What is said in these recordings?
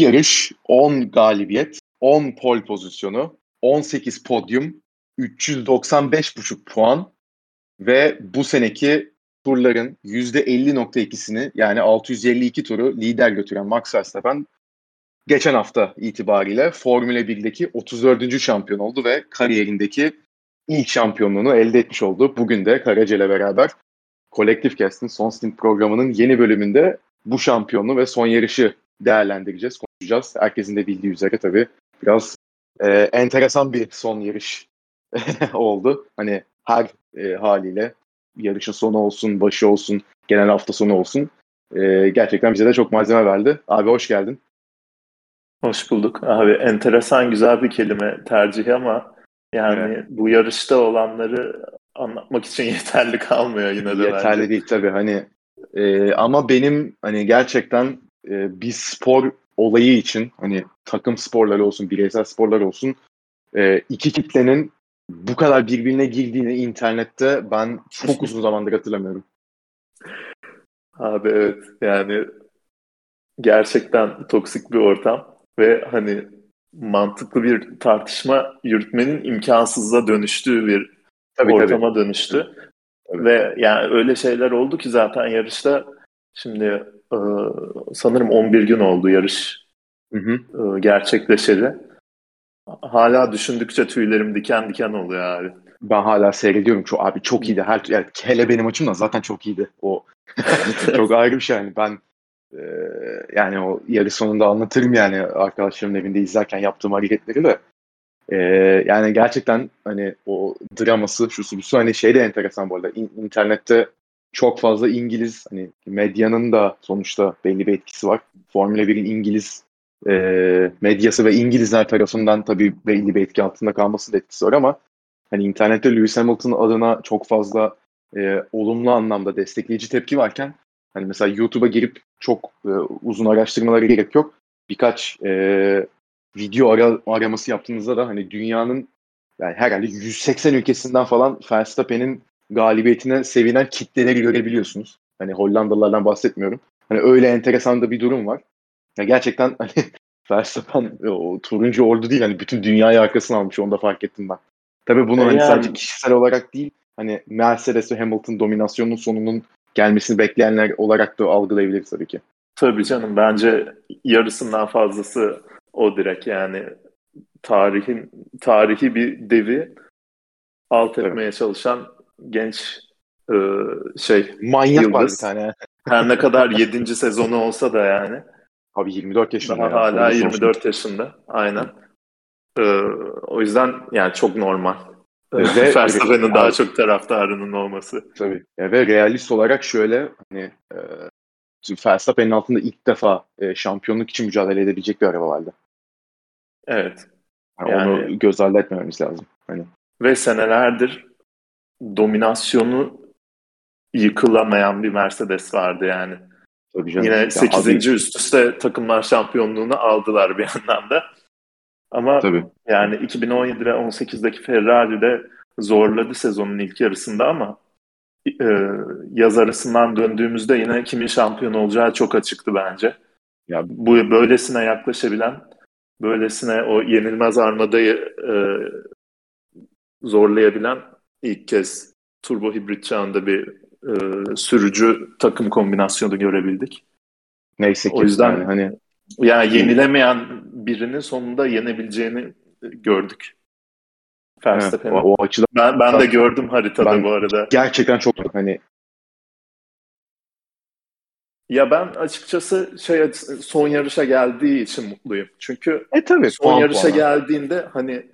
İlk yarış 10 galibiyet, 10 pol pozisyonu, 18 podyum, 395,5 puan ve bu seneki turların %50.2'sini yani 652 turu lider götüren Max Verstappen geçen hafta itibariyle Formula 1'deki 34. şampiyon oldu ve kariyerindeki ilk şampiyonluğunu elde etmiş oldu. Bugün de Karaca ile beraber Collective Cast'in Son Stint programının yeni bölümünde bu şampiyonluğu ve son yarışı değerlendireceğiz, konuşacağız. Herkesin de bildiği üzere tabii biraz e, enteresan bir son yarış oldu. Hani her e, haliyle yarışın sonu olsun, başı olsun, genel hafta sonu olsun. E, gerçekten bize de çok malzeme verdi. Abi hoş geldin. Hoş bulduk. Abi enteresan güzel bir kelime tercihi ama yani evet. bu yarışta olanları anlatmak için yeterli kalmıyor yine de Yeterli bence. değil tabii hani e, ama benim hani gerçekten e, bir spor olayı için hani takım sporları olsun, bireysel sporlar olsun e, iki kitlenin bu kadar birbirine girdiğini internette ben çok uzun zamandır hatırlamıyorum. Abi evet yani gerçekten toksik bir ortam ve hani mantıklı bir tartışma yürütmenin imkansızla dönüştüğü bir tabii, ortama tabii. dönüştü. Tabii. Ve yani öyle şeyler oldu ki zaten yarışta şimdi e, sanırım 11 gün oldu yarış hı hı. E, gerçekleşeli. Hala düşündükçe tüylerim diken diken oluyor abi. Ben hala seyrediyorum. Çok abi çok iyiydi. Her yani, hele benim açımdan zaten çok iyiydi. O çok ayrı bir şey yani. Ben e, yani o yarı sonunda anlatırım yani arkadaşlarımın evinde izlerken yaptığım hareketleri de. E, yani gerçekten hani o draması şu su hani şey de enteresan bu arada. İn, internette çok fazla İngiliz hani medyanın da sonuçta belli bir etkisi var. Formula 1'in İngiliz e, medyası ve İngilizler tarafından tabii belli bir etki altında kalması da etkisi var ama hani internette Lewis Hamilton adına çok fazla e, olumlu anlamda destekleyici tepki varken hani mesela YouTube'a girip çok e, uzun araştırmalara gerek yok. Birkaç e, video ara, araması yaptığınızda da hani dünyanın yani herhalde 180 ülkesinden falan Verstappen'in galibiyetine sevinen kitleleri görebiliyorsunuz. Hani Hollandalılardan bahsetmiyorum. Hani öyle enteresan da bir durum var. Ya gerçekten hani Verstappen o turuncu ordu değil hani bütün dünyayı arkasına almış onu da fark ettim ben. Tabii bunu hani sadece kişisel olarak değil hani Mercedes ve Hamilton dominasyonunun sonunun gelmesini bekleyenler olarak da algılayabiliriz tabii ki. Tabii canım bence yarısından fazlası o direkt yani tarihin tarihi bir devi alt etmeye evet. çalışan genç e, şey manyak yıldız. var bir tane. Her ne kadar 7. sezonu olsa da yani. Abi 24 yaşında. Daha ya. hala 24 yaşında. Aynen. Ee, o yüzden yani çok normal. Ve Felsefenin daha çok taraftarının olması. Tabii. Ya ve realist olarak şöyle hani e, Verstappen'in altında ilk defa e, şampiyonluk için mücadele edebilecek bir araba vardı. Evet. Yani, yani onu göz ardı etmememiz lazım. Hani. Ve senelerdir dominasyonu yıkılamayan bir Mercedes vardı yani. Tabii canım. Yine 8. Ya, üst üste takımlar şampiyonluğunu aldılar bir yandan da. Ama Tabii. yani 2017 ve 18'deki Ferrari de zorladı sezonun ilk yarısında ama e, yaz arasından döndüğümüzde yine kimin şampiyon olacağı çok açıktı bence. Ya bu böylesine yaklaşabilen, böylesine o yenilmez armadayı e, zorlayabilen ilk kez turbo hibrit çağında bir e, sürücü takım kombinasyonu görebildik. Neyse ki. O yüzden yani hani yani yenilemeyen birinin sonunda yenebileceğini gördük. Verstappen'i. O, o açıdan ben ben de gördüm haritada ben bu arada. Gerçekten çok hani ya ben açıkçası şey son yarışa geldiği için mutluyum. Çünkü e, tabii, son yarışa puan. geldiğinde hani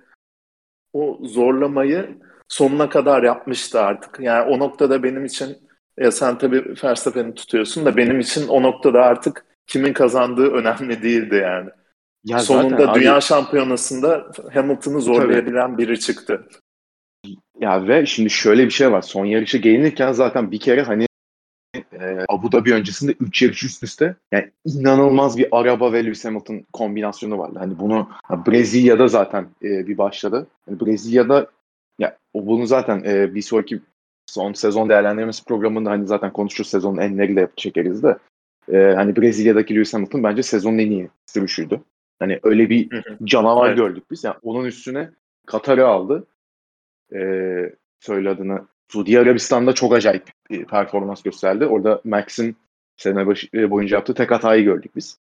o zorlamayı sonuna kadar yapmıştı artık. Yani o noktada benim için ya sen tabii Verstappen'i tutuyorsun da benim için o noktada artık kimin kazandığı önemli değildi yani. Ya Sonunda zaten, dünya abi, şampiyonasında Hamilton'ı zorlayabilen tabii. biri çıktı. Ya ve şimdi şöyle bir şey var. Son yarışa gelinirken zaten bir kere hani e, Abu Dhabi öncesinde 3 yarış üst üste yani inanılmaz bir araba ve Lewis Hamilton kombinasyonu vardı. Hani bunu Brezilya'da zaten e, bir başladı. Yani Brezilya'da ya bunu zaten e, bir sonraki son sezon değerlendirmesi programında hani zaten konuşuruz sezonun enleriyle çekeriz de. e, hani Brezilya'daki Lewis Hamilton bence sezonun en iyi sürüşüydü. Hani öyle bir canavar evet. gördük biz. Yani onun üstüne Katar'ı aldı. Ee, söyle adını. Suudi Arabistan'da çok acayip bir performans gösterdi. Orada Max'in sene başı, e, boyunca yaptığı tek hatayı gördük biz.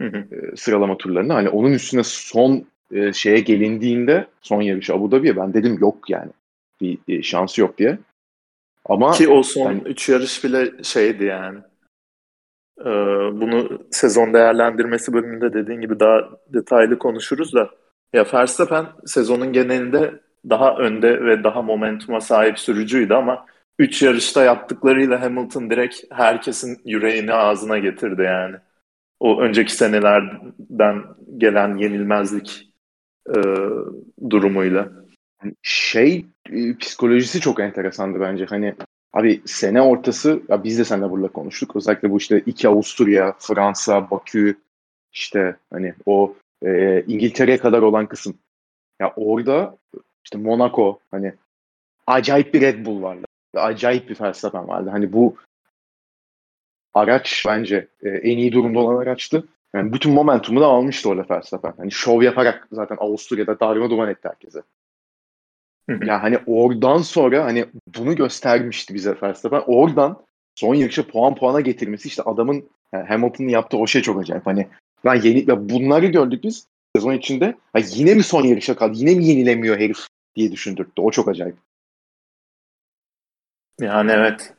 Hı hı. E, sıralama turlarını. Hani onun üstüne son e, şeye gelindiğinde son yarış Abu Dhabi'ye ben dedim yok yani. Bir e, şansı yok diye. Ama ki o son 3 yani, yarış bile şeydi yani. Ee, bunu sezon değerlendirmesi bölümünde dediğin gibi daha detaylı konuşuruz da ya Verstappen sezonun genelinde daha önde ve daha momentuma sahip sürücüydü ama 3 yarışta yaptıklarıyla Hamilton direkt herkesin yüreğini ağzına getirdi yani. O önceki senelerden gelen yenilmezlik e, durumuyla. Şey e, psikolojisi çok enteresandı bence. Hani abi sene ortası ya biz de seninle burada konuştuk. Özellikle bu işte iki Avusturya, Fransa, Bakü işte hani o e, İngiltere'ye kadar olan kısım. Ya orada işte Monaco hani acayip bir Red Bull vardı. Acayip bir Verstappen vardı. Hani bu araç bence e, en iyi durumda olan araçtı. Yani bütün momentumu da almıştı orada Verstappen. Hani şov yaparak zaten Avusturya'da darma duman etti herkese. ya yani hani oradan sonra hani bunu göstermişti bize Verstappen. Oradan son yarışa puan puana getirmesi işte adamın yani Hamilton'ın yaptığı o şey çok acayip. Hani ben yeni ve bunları gördük biz sezon içinde. Ha yine mi son yarışa kaldı? Yine mi yenilemiyor herif diye düşündürttü. O çok acayip. Yani evet.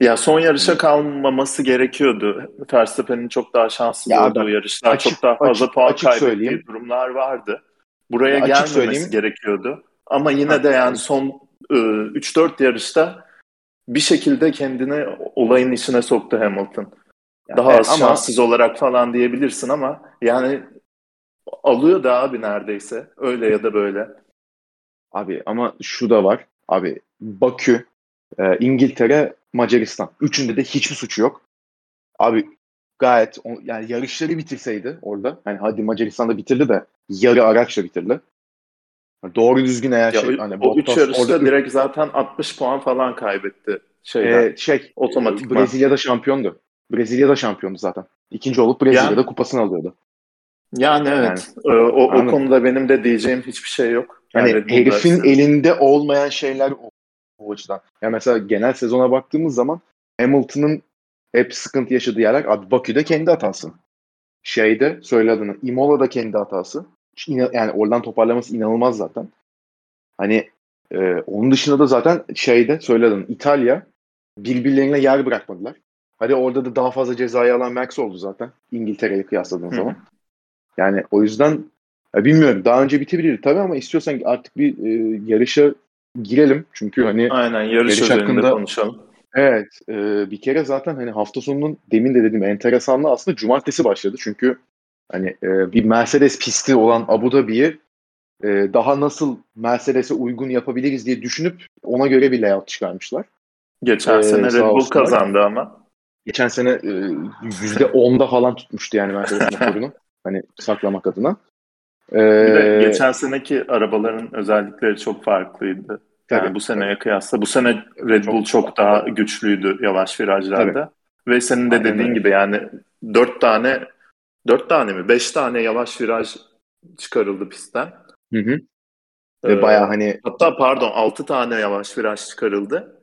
Ya son yarışa kalmaması gerekiyordu. Verstappen'in çok daha şanslı ya olduğu yarışlar, açık, çok daha fazla açık, puan açık kaybettiği söyleyeyim. durumlar vardı. Buraya ya gelmemesi söyleyeyim. gerekiyordu. Ama yine de yani son e, 3-4 yarışta bir şekilde kendini olayın içine soktu Hamilton. Yani daha az ama, şanssız olarak falan diyebilirsin ama yani alıyor da abi neredeyse. Öyle ya da böyle. Abi ama şu da var. Abi Bakü, e, İngiltere, Macaristan. Üçünde de hiçbir suçu yok. Abi gayet yani yarışları bitirseydi orada. Hani hadi Macaristan'da bitirdi de yarı araçla bitirdi. Doğru düzgün eğer ya şey hani o üç yarışta orada direkt zaten 60 puan falan kaybetti şeyden. Ee, şey otomatik Brezilya'da şampiyondu. Brezilya'da şampiyondu zaten. İkinci olup Brezilya'da yani, kupasını alıyordu. Yani evet. Yani, o, o konuda benim de diyeceğim hiçbir şey yok. Yani, yani herifin elinde olmayan şeyler o açıdan. Yani mesela genel sezona baktığımız zaman Hamilton'ın hep sıkıntı yaşadığı yerler abi Bakü'de kendi hatası. Şeyde söyle adını Imola'da kendi hatası. Yani oradan toparlaması inanılmaz zaten. Hani e, onun dışında da zaten şeyde söyle adını İtalya birbirlerine yer bırakmadılar. Hadi orada da daha fazla cezayı alan Max oldu zaten. İngiltere'ye kıyasladığın Hı. zaman. Yani o yüzden ya bilmiyorum daha önce bitebilirdi tabii ama istiyorsan artık bir e, yarışa girelim. Çünkü hani Aynen yarış, yarış hakkında konuşalım. Evet e, bir kere zaten hani hafta sonunun demin de dediğim enteresanlığı aslında cumartesi başladı. Çünkü hani e, bir Mercedes pisti olan Abu Dhabi'yi e, daha nasıl Mercedes'e uygun yapabiliriz diye düşünüp ona göre bir layout çıkarmışlar. Geçen ee, sene Red Bull kazandı ama. Geçen sene e, yüzde onda falan tutmuştu yani Mercedes motorunu. Hani saklamak adına. Ee, bir de ee, geçen seneki arabaların özellikleri çok farklıydı. Tabii, yani bu seneye tabii. kıyasla. Bu sene Red Bull çok, daha güçlüydü yavaş virajlarda. Tabii. Ve senin de Aynen dediğin öyle. gibi yani dört tane dört tane mi? Beş tane yavaş viraj çıkarıldı pistten. Hı hı. Ve ee, bayağı hani... Hatta pardon altı tane yavaş viraj çıkarıldı.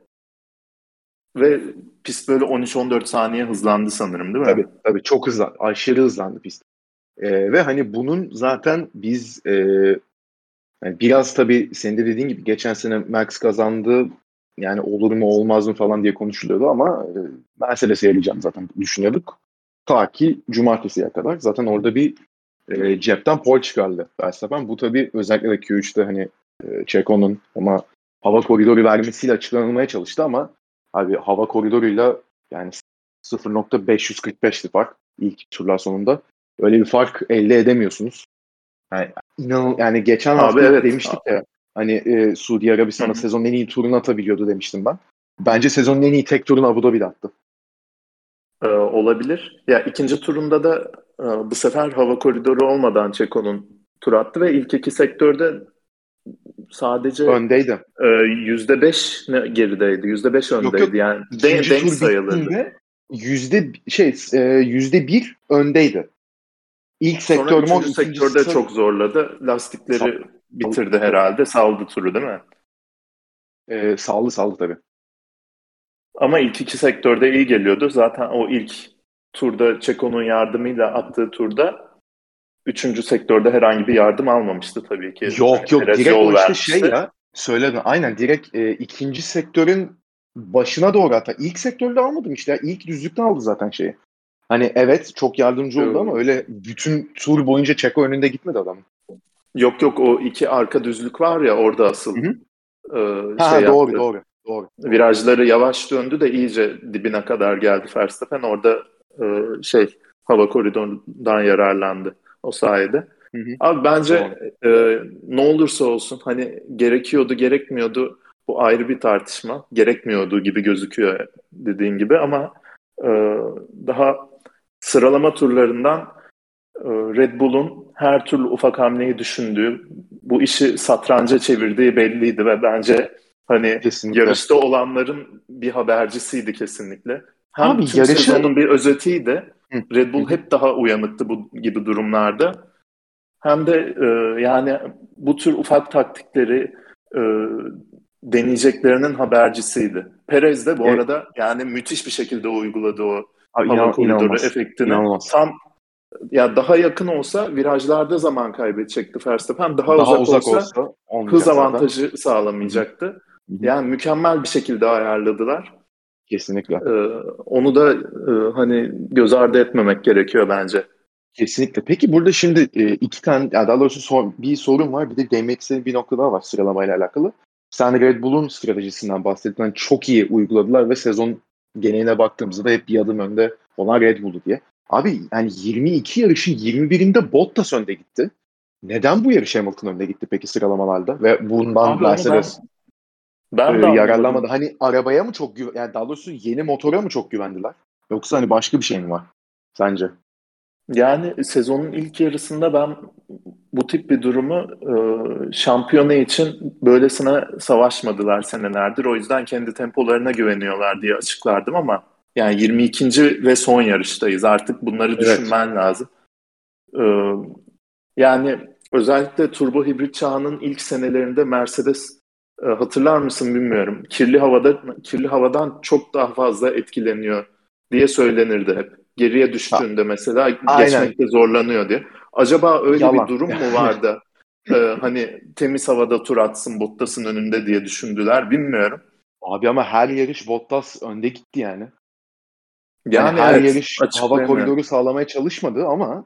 Ve pist böyle 13-14 saniye hızlandı sanırım değil mi? Tabii tabii çok hızlandı. Aşırı hızlandı pist. Ee, ve hani bunun zaten biz e, yani biraz tabii senin de dediğin gibi geçen sene Max kazandı yani olur mu olmaz mı falan diye konuşuluyordu ama e, Mercedes'e yarayacağım zaten düşünüyorduk. Ta ki cumartesiye kadar. Zaten orada bir e, cepten pol çıkardı Verstappen. Bu tabii özellikle de Q3'te hani e, Checo'nun ona hava koridoru vermesiyle açıklanılmaya çalıştı ama abi hava koridoruyla yani 0.545'ti fark ilk turlar sonunda. Öyle bir fark elde edemiyorsunuz. Yani inan yani geçen Abi hafta evet. demiştik ya hani e, Suudi Arabistan'a sezonun en iyi turunu atabiliyordu demiştim ben. Bence sezonun en iyi tek turunu Abu Dhabi'de attı. Ee, olabilir. Ya ikinci turunda da e, bu sefer hava koridoru olmadan Çeko'nun tur attı ve ilk iki sektörde sadece öndeydi. E, yüzde beş gerideydi. Yüzde beş öndeydi. Yok, yok. Yani denk, denk sayılırdı. yüzde şey e, yüzde bir öndeydi. İlk sektör Sonra üçüncü sektörde çok zorladı. Lastikleri Sal- bitirdi herhalde. Saldı turu değil mi? Ee, saldı saldı tabii. Ama ilk iki sektörde iyi geliyordu. Zaten o ilk turda Çeko'nun yardımıyla attığı turda üçüncü sektörde herhangi bir yardım almamıştı tabii ki. Yok yok direkt o işte şey ya söyledim aynen direkt e, ikinci sektörün başına doğru hatta ilk sektörde almadım işte ya. ilk düzlükten aldı zaten şeyi. Hani evet çok yardımcı oldu ama öyle bütün tur boyunca Çeko önünde gitmedi adam. Yok yok o iki arka düzlük var ya orada asıl. Hı hı. E, ha, şey doğru, doğru doğru. Virajları yavaş döndü de iyice dibine kadar geldi Verstappen. Orada e, şey hava koridorundan yararlandı o sayede. Hı hı. Abi bence e, ne olursa olsun hani gerekiyordu gerekmiyordu bu ayrı bir tartışma. Gerekmiyordu gibi gözüküyor dediğin gibi ama e, daha sıralama turlarından e, Red Bull'un her türlü ufak hamleyi düşündüğü, bu işi satranca çevirdiği belliydi ve bence hani kesinlikle. yarışta olanların bir habercisiydi kesinlikle. Hem Abi, tüm yarışı... sezonun bir özetiydi. Hı. Red Bull hep daha uyanıktı bu gibi durumlarda. Hem de e, yani bu tür ufak taktikleri e, deneyeceklerinin habercisiydi. Perez de bu evet. arada yani müthiş bir şekilde uyguladı o Abi, hava inan, koridoru inanılmaz. efektini. İnanılmaz. Tam ya daha yakın olsa virajlarda zaman kaybedecekti Verstappen. Daha, daha uzak, uzak olsa, olsa hız avantajı zaten. sağlamayacaktı. Hı-hı. Yani mükemmel bir şekilde ayarladılar. Kesinlikle. Ee, onu da e, hani göz ardı etmemek gerekiyor bence. Kesinlikle. Peki burada şimdi e, iki tane, yani daha doğrusu sor, bir sorun var. Bir de istediğim bir nokta daha var sıralamayla alakalı. Sen Red Bull'un stratejisinden bahsettin. Yani çok iyi uyguladılar ve sezon geneline baktığımızda da hep bir adım önde olan Red Bull'u diye. Abi yani 22 yarışın 21'inde Bottas önde gitti. Neden bu yarış Hamilton önde gitti peki sıralamalarda? Ve bundan Abi Mercedes ben, ben e, yararlanmadı. Hani arabaya mı çok güven yani daha doğrusu yeni motora mı çok güvendiler? Yoksa hani başka bir şey mi var sence? Yani sezonun ilk yarısında ben bu tip bir durumu e, şampiyona için böylesine savaşmadılar senelerdir. O yüzden kendi tempolarına güveniyorlar diye açıklardım ama yani 22. ve son yarıştayız. Artık bunları evet. düşünmen lazım. E, yani özellikle turbo hibrit çağının ilk senelerinde Mercedes e, hatırlar mısın bilmiyorum. Kirli havada kirli havadan çok daha fazla etkileniyor diye söylenirdi hep. Geriye düştüğünde mesela Aynen. geçmekte zorlanıyor diye. Acaba öyle Yalan. bir durum mu vardı? ee, hani temiz havada tur atsın Bottas'ın önünde diye düşündüler. Bilmiyorum. Abi ama her yarış Bottas önde gitti yani. Yani, yani her evet, yarış hava koridoru sağlamaya çalışmadı ama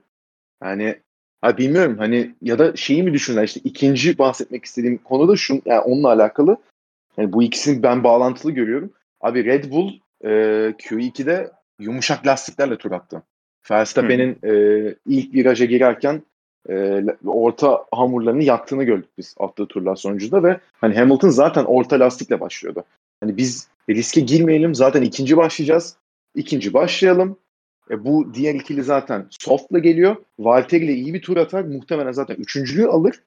yani ha bilmiyorum hani ya da şeyi mi düşündüler işte ikinci bahsetmek istediğim konu da şu yani onunla alakalı. Yani bu ikisini ben bağlantılı görüyorum. Abi Red Bull e, Q2'de yumuşak lastiklerle tur attı. Verstappen'in e, ilk viraja girerken e, orta hamurlarını yaktığını gördük biz attığı turlar sonucunda ve hani Hamilton zaten orta lastikle başlıyordu. Hani biz riske girmeyelim zaten ikinci başlayacağız. İkinci başlayalım. E, bu diğer ikili zaten soft'la geliyor. Valtteri ile iyi bir tur atar. Muhtemelen zaten üçüncülüğü alır.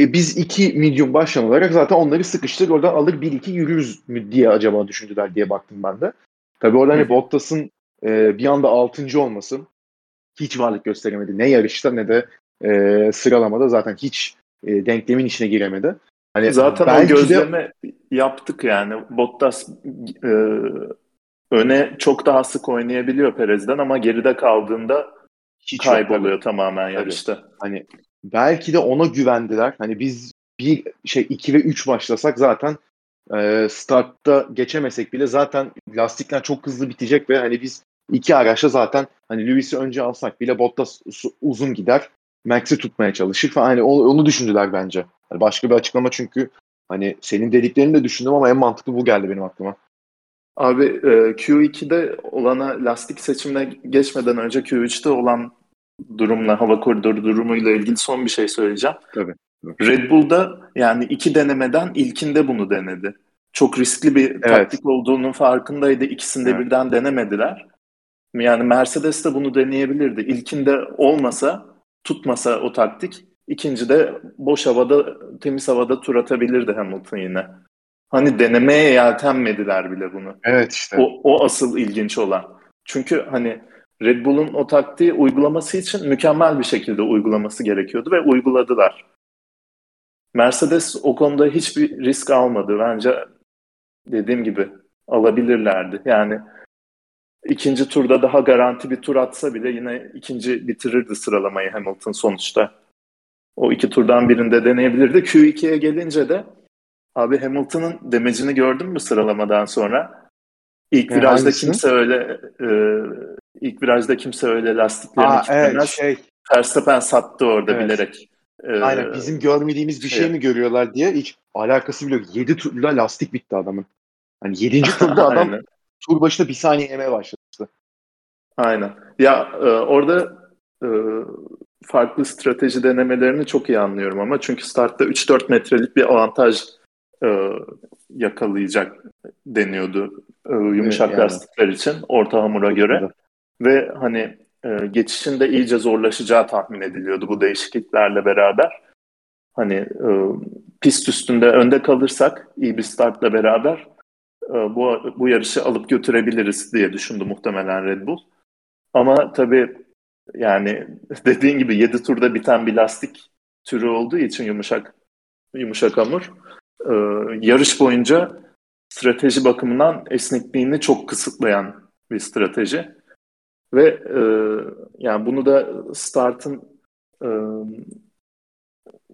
E, biz iki medium başlan olarak zaten onları sıkıştır. Oradan alır bir iki yürürüz mü diye acaba düşündüler diye baktım ben de. Tabii orada hani Bottas'ın e, bir anda altıncı olması hiç varlık gösteremedi. Ne yarışta ne de e, sıralamada zaten hiç e, denklemin içine giremedi. Hani zaten o gözleme de... yaptık yani. Bottas e, öne çok daha sık oynayabiliyor Perez'den ama geride kaldığında hiç kayboluyor yok, tamamen yarışta. Tabii. Hani belki de ona güvendiler. Hani biz bir şey 2 ve 3 başlasak zaten e, startta geçemesek bile zaten lastikler çok hızlı bitecek ve hani biz iki araçla zaten hani Lewis'i önce alsak bile Bottas uzun gider. Max'i tutmaya çalışır falan. Hani onu düşündüler bence. Yani başka bir açıklama çünkü hani senin dediklerini de düşündüm ama en mantıklı bu geldi benim aklıma. Abi e, Q2'de olana lastik seçimine geçmeden önce Q3'te olan durumla, hava koridoru durumuyla ilgili son bir şey söyleyeceğim. Tabii. Red Bull'da yani iki denemeden ilkinde bunu denedi. Çok riskli bir evet. taktik olduğunun farkındaydı. İkisinde evet. birden denemediler. Yani Mercedes de bunu deneyebilirdi. İlkinde olmasa, tutmasa o taktik, ikincide boş havada, temiz havada tur atabilirdi Hamilton yine. hani denemeye yeltenmediler bile bunu. Evet işte. O, o asıl ilginç olan. Çünkü hani Red Bull'un o taktiği uygulaması için mükemmel bir şekilde uygulaması gerekiyordu ve uyguladılar. Mercedes o konuda hiçbir risk almadı. Bence dediğim gibi alabilirlerdi. Yani ikinci turda daha garanti bir tur atsa bile yine ikinci bitirirdi sıralamayı Hamilton sonuçta. O iki turdan birinde deneyebilirdi. Q2'ye gelince de abi Hamilton'ın demecini gördün mü sıralamadan sonra? İlk virajda hangisi? kimse öyle e, ilk virajda kimse öyle lastiklerini Aa, evet, şey. Verstappen sattı orada evet. bilerek. Ee, Aynen bizim görmediğimiz bir şey, şey mi görüyorlar diye hiç alakası bile yok. 7 turda lastik bitti adamın. Hani 7. turda adam tur başına bir saniye yemeye başladı. Aynen. Ya e, orada e, farklı strateji denemelerini çok iyi anlıyorum ama çünkü startta 3-4 metrelik bir avantaj e, yakalayacak deniyordu e, yumuşak evet, yani. lastikler için orta hamura göre. Ve hani e, geçişin de iyice zorlaşacağı tahmin ediliyordu bu değişikliklerle beraber. Hani e, pist üstünde önde kalırsak iyi bir startla beraber e, bu, bu yarışı alıp götürebiliriz diye düşündü muhtemelen Red Bull. Ama tabii yani dediğin gibi 7 turda biten bir lastik türü olduğu için yumuşak yumuşak hamur e, yarış boyunca strateji bakımından esnekliğini çok kısıtlayan bir strateji. Ve e, yani bunu da startın e,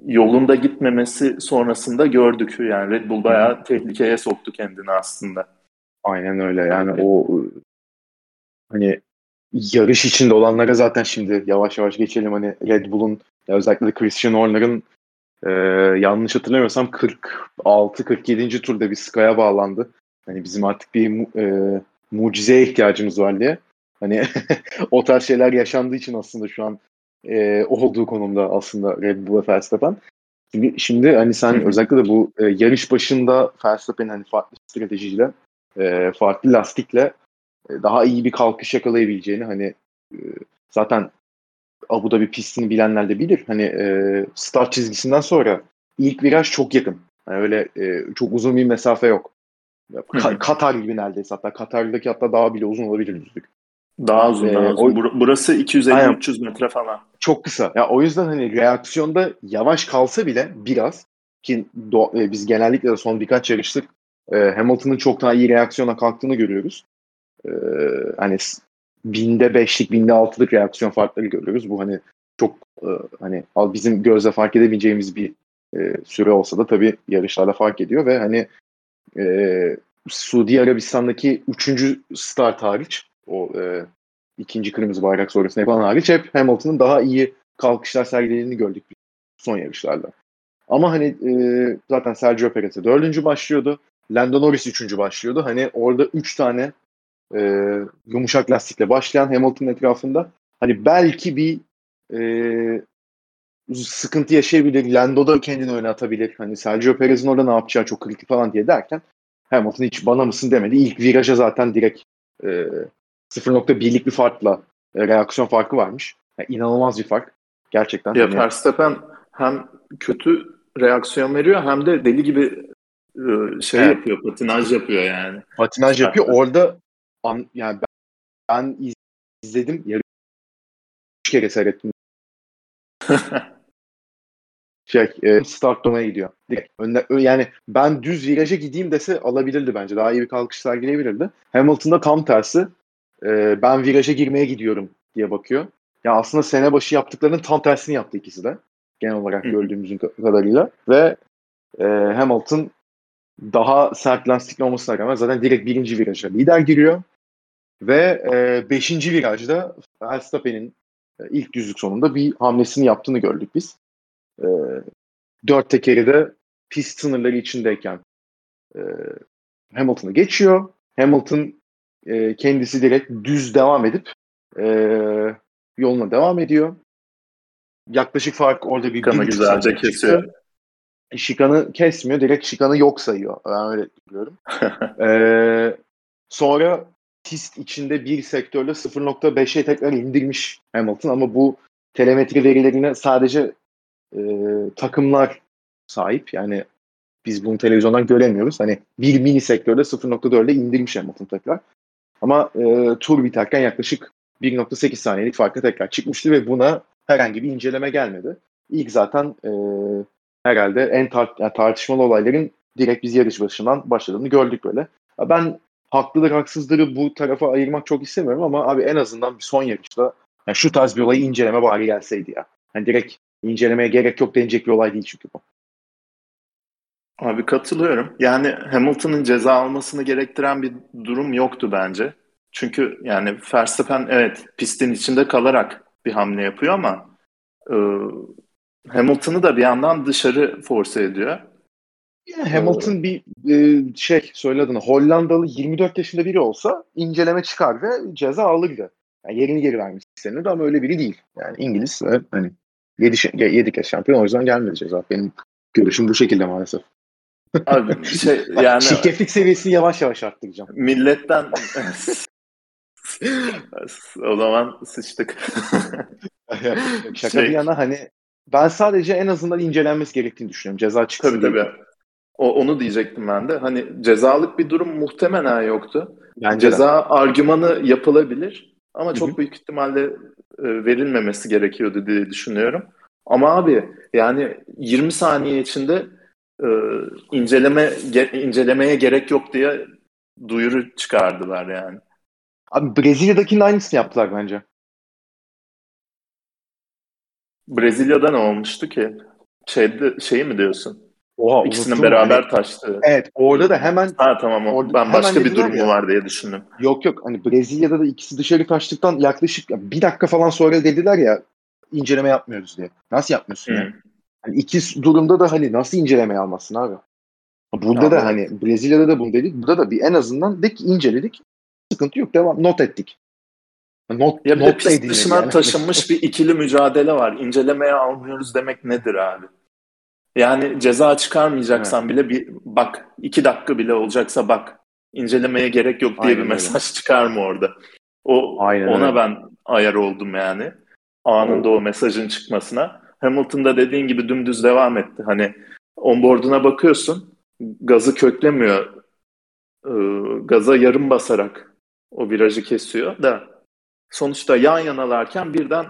yolunda gitmemesi sonrasında gördük. Yani Red Bull bayağı tehlikeye soktu kendini aslında. Aynen öyle. Yani o hani yarış içinde olanlara zaten şimdi yavaş yavaş geçelim. Hani Red Bull'un özellikle Christian Horner'ın e, yanlış hatırlamıyorsam 46-47. turda bir Sky'a bağlandı. Hani bizim artık bir e, mucizeye ihtiyacımız var diye. Hani o tarz şeyler yaşandığı için aslında şu an e, olduğu konumda aslında Red Bull ve Verstappen. Şimdi, şimdi hani sen Hı-hı. özellikle de bu e, yarış başında Verstappen'in hani farklı stratejiyle, e, farklı lastikle e, daha iyi bir kalkış yakalayabileceğini hani e, zaten Abu Dhabi pistini bilenler de bilir. Hani e, start çizgisinden sonra ilk viraj çok yakın. Yani öyle e, çok uzun bir mesafe yok. Ka- Katar gibi neredeyse hatta Katar'daki hatta daha bile uzun olabilir düzlük. Daha uzun, ee, daha uzun. O, Burası 250-300 metre falan. Çok kısa. Ya o yüzden hani reaksiyonda yavaş kalsa bile biraz ki do, e, biz genellikle de son birkaç yarıştık e, Hamilton'ın çok daha iyi reaksiyona kalktığını görüyoruz. E, hani binde beşlik, binde altılık reaksiyon farkları görüyoruz. Bu hani çok e, hani bizim gözle fark edebileceğimiz bir e, süre olsa da tabii yarışlarda fark ediyor ve hani e, Suudi Arabistan'daki üçüncü start hariç o e, ikinci kırmızı bayrak sonrasında yapılan hariç hep Hamilton'ın daha iyi kalkışlar sergilediğini gördük son yarışlarda. Ama hani e, zaten Sergio Perez'e dördüncü başlıyordu. Lando Norris üçüncü başlıyordu. Hani orada üç tane e, yumuşak lastikle başlayan Hamilton etrafında hani belki bir e, sıkıntı yaşayabilir. Lando da kendini oynatabilir. Hani Sergio Perez'in orada ne yapacağı çok kritik falan diye derken Hamilton hiç bana mısın demedi. İlk viraja zaten direkt e, 0.1'lik bir farkla e, reaksiyon farkı varmış. Yani inanılmaz bir fark. Gerçekten. Ya. Verstappen hem kötü reaksiyon veriyor hem de deli gibi e, şey evet. yapıyor, patinaj yapıyor yani. Patinaj yapıyor. Orada an, yani ben, ben izledim. Yarı üç kere seyrettim. şey, e, start donaya gidiyor. Önüne, yani ben düz viraja gideyim dese alabilirdi bence. Daha iyi bir kalkış sergileyebilirdi. Hamilton'da tam tersi. E, ben viraja girmeye gidiyorum diye bakıyor. Ya aslında sene başı yaptıklarının tam tersini yaptı ikisi de. Genel olarak gördüğümüzün kadarıyla. Ve e, Hamilton daha sert lastikli olmasına rağmen zaten direkt birinci viraja lider giriyor. Ve e, beşinci virajda Verstappen'in e, ilk düzlük sonunda bir hamlesini yaptığını gördük biz. E, dört tekeri de pist sınırları içindeyken e, Hamilton'ı geçiyor. Hamilton e, kendisi direkt düz devam edip e, yoluna devam ediyor. Yaklaşık fark orada bir Şikanı güzelce kesiyor. Şikanı kesmiyor. Direkt şikanı yok sayıyor. Ben öyle biliyorum. ee, sonra pist içinde bir sektörde 0.5'e tekrar indirmiş Hamilton ama bu telemetri verilerine sadece e, takımlar sahip. Yani biz bunu televizyondan göremiyoruz. Hani bir mini sektörde 0.4'e indirmiş Hamilton tekrar. Ama e, tur biterken yaklaşık 1.8 saniyelik farka tekrar çıkmıştı ve buna herhangi bir inceleme gelmedi. İlk zaten e, herhalde en tar- yani tartışmalı olayların direkt biz yarış başından başladığını gördük böyle. Ben haklıdır haksızdır bu tarafa ayırmak çok istemiyorum ama abi en azından bir son yarışta yani şu tarz bir olayı inceleme bari gelseydi ya. Yani direkt incelemeye gerek yok denecek bir olay değil çünkü bu. Abi katılıyorum. Yani Hamilton'ın ceza almasını gerektiren bir durum yoktu bence. Çünkü yani Verstappen evet pistin içinde kalarak bir hamle yapıyor ama e, Hamilton'ı da bir yandan dışarı force ediyor. Yani Hamilton bir e, şey söyle adını Hollandalı 24 yaşında biri olsa inceleme çıkar ve ceza alırdı. Yani yerini geri vermek istenirdi ama öyle biri değil. Yani İngiliz ve hani 7, 7 kez şampiyon o yüzden gelmedi ceza. Benim görüşüm bu şekilde maalesef. Abi şey yani şirketlik seviyesini yavaş yavaş arttıracağım. Milletten o zaman sıçtık. Şaka şey... bir yana hani ben sadece en azından incelenmesi gerektiğini düşünüyorum. Ceza çıksın. Tabii tabii. O, onu diyecektim ben de. Hani cezalık bir durum muhtemelen yoktu. Bence Ceza de. argümanı yapılabilir ama Hı-hı. çok büyük ihtimalle e, verilmemesi gerekiyordu diye düşünüyorum. Ama abi yani 20 saniye içinde e, inceleme ge, incelemeye gerek yok diye duyuru çıkardılar yani. Abi Brezilya'dakinin aynısını yaptılar bence. Brezilya'da ne olmuştu ki? Şeyde, şeyi mi diyorsun? Oha, İkisinin beraber hani, taştı. Evet orada da hemen ha tamam orada, ben başka bir durum mu var diye düşündüm. Yok yok hani Brezilya'da da ikisi dışarı taştıktan yaklaşık bir dakika falan sonra dediler ya inceleme yapmıyoruz diye. Nasıl yapmıyorsun hmm. ya? Hani iki durumda da hani nasıl inceleme almasın abi? Burada da hani Brezilya'da da bunu dedik. Burada da bir en azından de inceledik. Sıkıntı yok. Devam. Not ettik. Not, ya not de dışına yani. taşınmış bir ikili mücadele var. İncelemeye almıyoruz demek nedir abi? Yani ceza çıkarmayacaksan evet. bile bir bak iki dakika bile olacaksa bak incelemeye gerek yok diye Aynen bir mesaj öyle. çıkar mı orada? O Aynen ona öyle. ben ayar oldum yani. Anında o mesajın çıkmasına. Hamilton'da dediğin gibi dümdüz devam etti. Hani onboard'una bakıyorsun gazı köklemiyor. Ee, gaza yarım basarak o virajı kesiyor da sonuçta yan yanalarken birden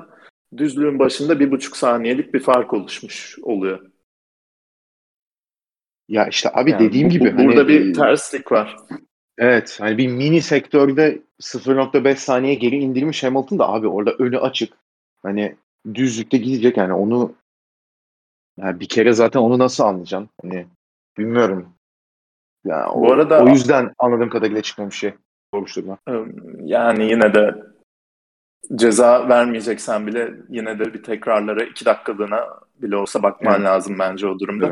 düzlüğün başında bir buçuk saniyelik bir fark oluşmuş oluyor. Ya işte abi yani dediğim bu, gibi. Bu, burada hani, bir terslik var. Evet hani bir mini sektörde 0.5 saniye geri indirmiş Hamilton da abi orada önü açık. Hani düzlükte gidecek yani onu yani bir kere zaten onu nasıl anlayacaksın? Hani bilmiyorum. Yani o, Bu arada o yüzden anladığım kadarıyla çıkmamış şey. Soruşturma. Yani yine de ceza vermeyeceksen bile yine de bir tekrarlara iki dakikalığına bile olsa bakman evet. lazım bence o durumda.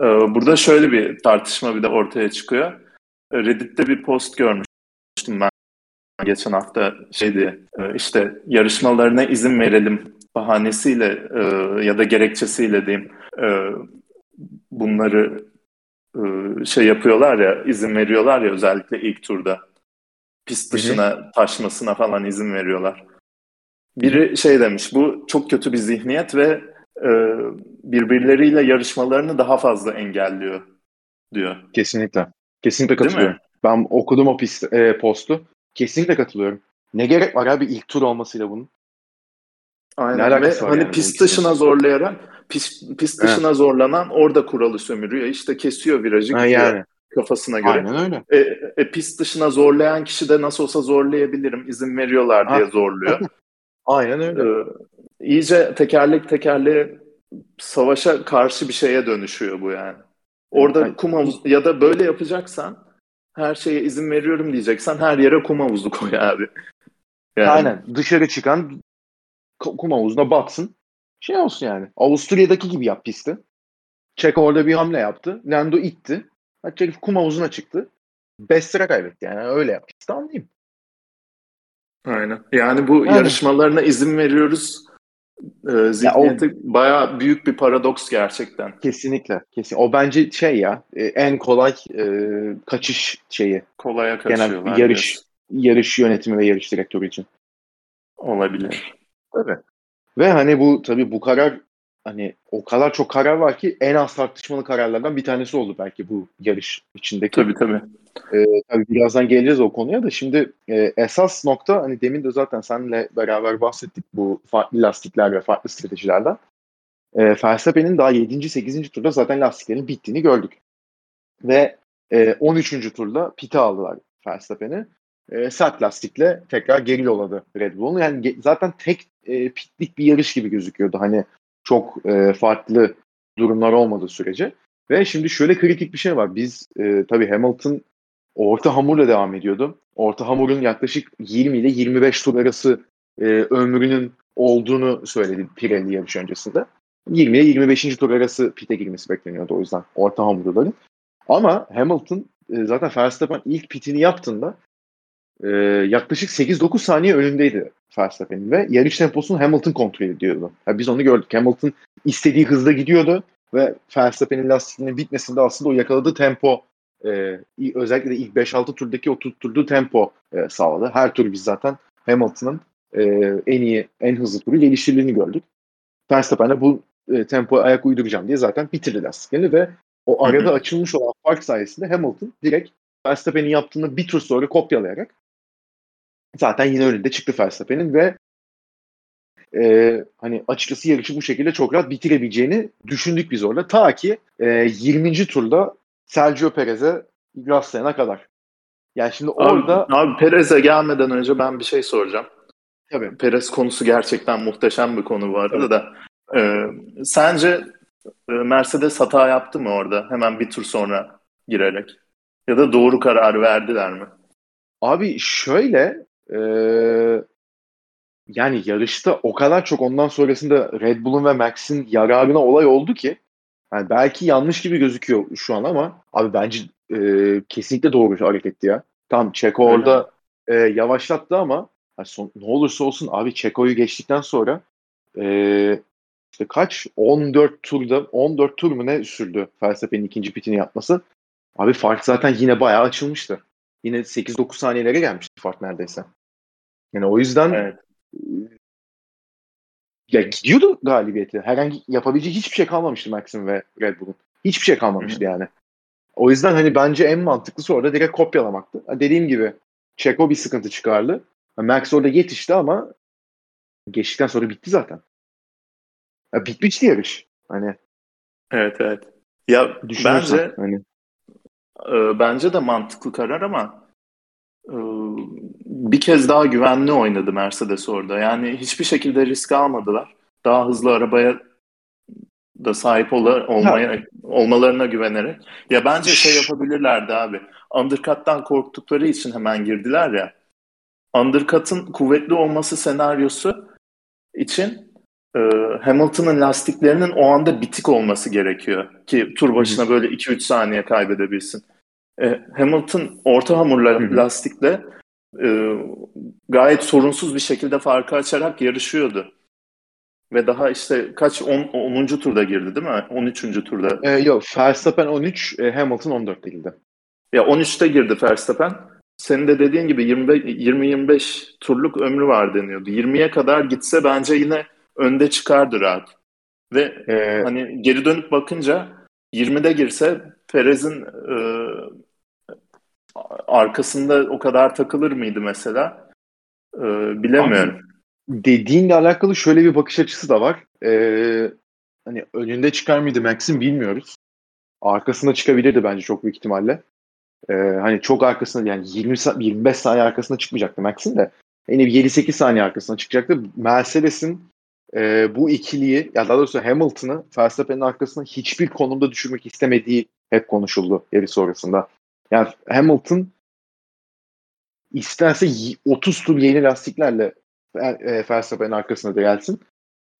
Evet. Burada şöyle bir tartışma bir de ortaya çıkıyor. Reddit'te bir post görmüştüm ben geçen hafta şeydi işte yarışmalarına izin verelim bahanesiyle e, ya da gerekçesiyle diyeyim e, bunları şey yapıyorlar ya izin veriyorlar ya özellikle ilk turda pist dışına taşmasına falan izin veriyorlar. Biri şey demiş bu çok kötü bir zihniyet ve e, birbirleriyle yarışmalarını daha fazla engelliyor diyor. Kesinlikle. Kesinlikle katılıyorum. Ben okudum o pist, e, postu. Kesinlikle katılıyorum. Ne gerek var abi ilk tur olmasıyla bunun? Aynen. Ve hani yani pist dışına zorlayarak pist, pist dışına evet. zorlanan orada kuralı sömürüyor. İşte kesiyor virajı ha, gidiyor yani. kafasına göre. Aynen öyle. E, e, pist dışına zorlayan kişi de nasıl olsa zorlayabilirim izin veriyorlar diye zorluyor. Aynen öyle. Ee, iyice tekerlek tekerleğe savaşa karşı bir şeye dönüşüyor bu yani. Orada kum havuz ya da böyle yapacaksan her şeye izin veriyorum diyeceksen her yere kum havuzu koy abi. Yani. Aynen. Dışarı çıkan kum havuzuna batsın. Şey olsun yani. Avusturya'daki gibi yap pisti. Çek orada bir hamle yaptı. Lando itti. Çek kum havuzuna çıktı. 5 sıra kaybetti yani. Öyle yap. Pisti anlayayım. Aynen. Yani bu yani. yarışmalarına izin veriyoruz e, zihniyeti ya o, bayağı büyük bir paradoks gerçekten. Kesinlikle. Kesin. O bence şey ya e, en kolay e, kaçış şeyi. Kolaya kaçıyorlar. Genel yarış, yarış yönetimi ve yarış direktörü için. Olabilir. Tabii. Ve hani bu tabii bu karar hani o kadar çok karar var ki en az tartışmalı kararlardan bir tanesi oldu belki bu yarış içindeki. Tabii tabii. Ee, tabii birazdan geleceğiz o konuya da şimdi e, esas nokta hani demin de zaten seninle beraber bahsettik bu farklı lastikler ve farklı stratejilerden. E, Verstappen'in daha 7. 8. turda zaten lastiklerin bittiğini gördük. Ve e, 13. turda pite aldılar Verstappen'i. E, sert lastikle tekrar geri yolladı Red Bull'un. Yani zaten tek e, pitlik bir yarış gibi gözüküyordu. Hani çok e, farklı durumlar olmadığı sürece. Ve şimdi şöyle kritik bir şey var. Biz e, tabii Hamilton orta hamurla devam ediyordu. Orta hamurun yaklaşık 20 ile 25 tur arası e, ömrünün olduğunu söyledi Pirelli yarış öncesinde. 20 ile 25. tur arası pite girmesi bekleniyordu o yüzden orta hamurların. Ama Hamilton e, zaten Verstappen ilk pitini yaptığında e, yaklaşık 8-9 saniye önündeydi Verstappen'in ve yarış temposunu Hamilton kontrol ediyordu. Yani biz onu gördük. Hamilton istediği hızda gidiyordu ve Verstappen'in lastiklerinin bitmesinde aslında o yakaladığı tempo e, özellikle de ilk 5-6 turdaki o tutturduğu tempo e, sağladı. Her tur biz zaten Hamilton'ın e, en iyi, en hızlı turu geliştirdiğini gördük. Verstappen de bu e, tempoya ayak uyduracağım diye zaten bitirdi lastiklerini ve o arada açılmış olan fark sayesinde Hamilton direkt Verstappen'in yaptığını bir tur sonra kopyalayarak zaten yine önünde çıktı Verstappen'in ve e, hani açıkçası yarışı bu şekilde çok rahat bitirebileceğini düşündük biz orada. Ta ki e, 20. turda Sergio Perez'e rastlayana kadar. Yani şimdi orada... Abi, Perez'e gelmeden önce ben bir şey soracağım. Tabii. Perez konusu gerçekten muhteşem bir konu bu arada da. E, sence e, Mercedes hata yaptı mı orada hemen bir tur sonra girerek? Ya da doğru karar verdiler mi? Abi şöyle e, yani yarışta o kadar çok ondan sonrasında Red Bull'un ve Max'in yararına olay oldu ki yani belki yanlış gibi gözüküyor şu an ama abi bence e, kesinlikle doğru hareketti ya. Tam Çeko orada e, yavaşlattı ama yani son, ne olursa olsun abi Çeko'yu geçtikten sonra e, işte kaç 14 turda 14 tur mu ne sürdü Felsefe'nin ikinci pitini yapması. Abi fark zaten yine bayağı açılmıştı. Yine 8-9 saniyelere gelmişti fark neredeyse. Yani o yüzden evet. ya gidiyordu galibiyeti. Herhangi yapabileceği hiçbir şey kalmamıştı Max'in ve Red Bull'un. Hiçbir şey kalmamıştı Hı. yani. O yüzden hani bence en mantıklısı orada direkt kopyalamaktı. Dediğim gibi Çeko bir sıkıntı çıkardı. Max orada yetişti ama geçtikten sonra bitti zaten. Ya bitmişti yarış. Hani Evet evet. Ya bence hani. e, bence de mantıklı karar ama e, bir kez daha güvenli oynadı Mercedes orada. Yani hiçbir şekilde risk almadılar. Daha hızlı arabaya da sahip ol olmaya ha. olmalarına güvenerek. Ya bence şey yapabilirlerdi abi. Undercut'tan korktukları için hemen girdiler ya. Undercut'ın kuvvetli olması senaryosu için e, Hamilton'ın lastiklerinin o anda bitik olması gerekiyor ki tur başına böyle 2-3 saniye kaybedebilsin. E, Hamilton orta hamurla lastikle e, gayet sorunsuz bir şekilde farkı açarak yarışıyordu. Ve daha işte kaç 10. 10. turda girdi değil mi? 13. turda. E, yok Verstappen 13, e, Hamilton 14'te girdi. Ya 13'te girdi Verstappen. Senin de dediğin gibi 20-25 turluk ömrü var deniyordu. 20'ye kadar gitse bence yine önde çıkardı rahat. Ve ee, hani geri dönüp bakınca 20'de girse Perez'in e, arkasında o kadar takılır mıydı mesela? E, bilemiyorum. Abi, dediğinle alakalı şöyle bir bakış açısı da var. Ee, hani önünde çıkar mıydı Max'in bilmiyoruz. Arkasında çıkabilirdi bence çok büyük ihtimalle. Ee, hani çok arkasında yani 20 25 saniye arkasında çıkmayacaktı Max'in de. Yine 7-8 saniye arkasına çıkacaktı. Mercedes'in e, bu ikiliyi ya daha doğrusu Hamilton'ı Verstappen'in arkasına hiçbir konumda düşürmek istemediği hep konuşuldu yarış sonrasında. Yani Hamilton isterse 30 tur yeni lastiklerle e, Verstappen'in arkasına da gelsin.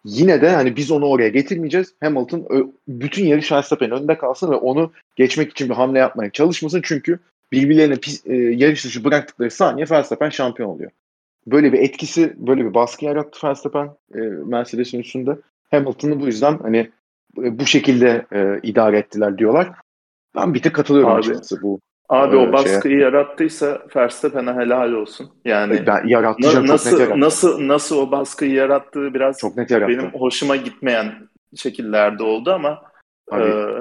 Yine de hani biz onu oraya getirmeyeceğiz. Hamilton bütün yarış Verstappen'in önünde kalsın ve onu geçmek için bir hamle yapmaya çalışmasın. Çünkü birbirlerine pis, e, yarış dışı bıraktıkları saniye Verstappen şampiyon oluyor böyle bir etkisi, böyle bir baskı yarattı Verstappen e, Mercedes'in üstünde. Hamilton'ı bu yüzden hani e, bu şekilde e, idare ettiler diyorlar. Ben bir tek katılıyorum abi, açıkçası bu. Abi e, o baskıyı şeye. yarattıysa Verstappen'e helal olsun. Yani e, ben yarattı na, nasıl, çok net yarattı. Nasıl nasıl o baskıyı yarattığı biraz çok net yarattı. benim hoşuma gitmeyen şekillerde oldu ama e,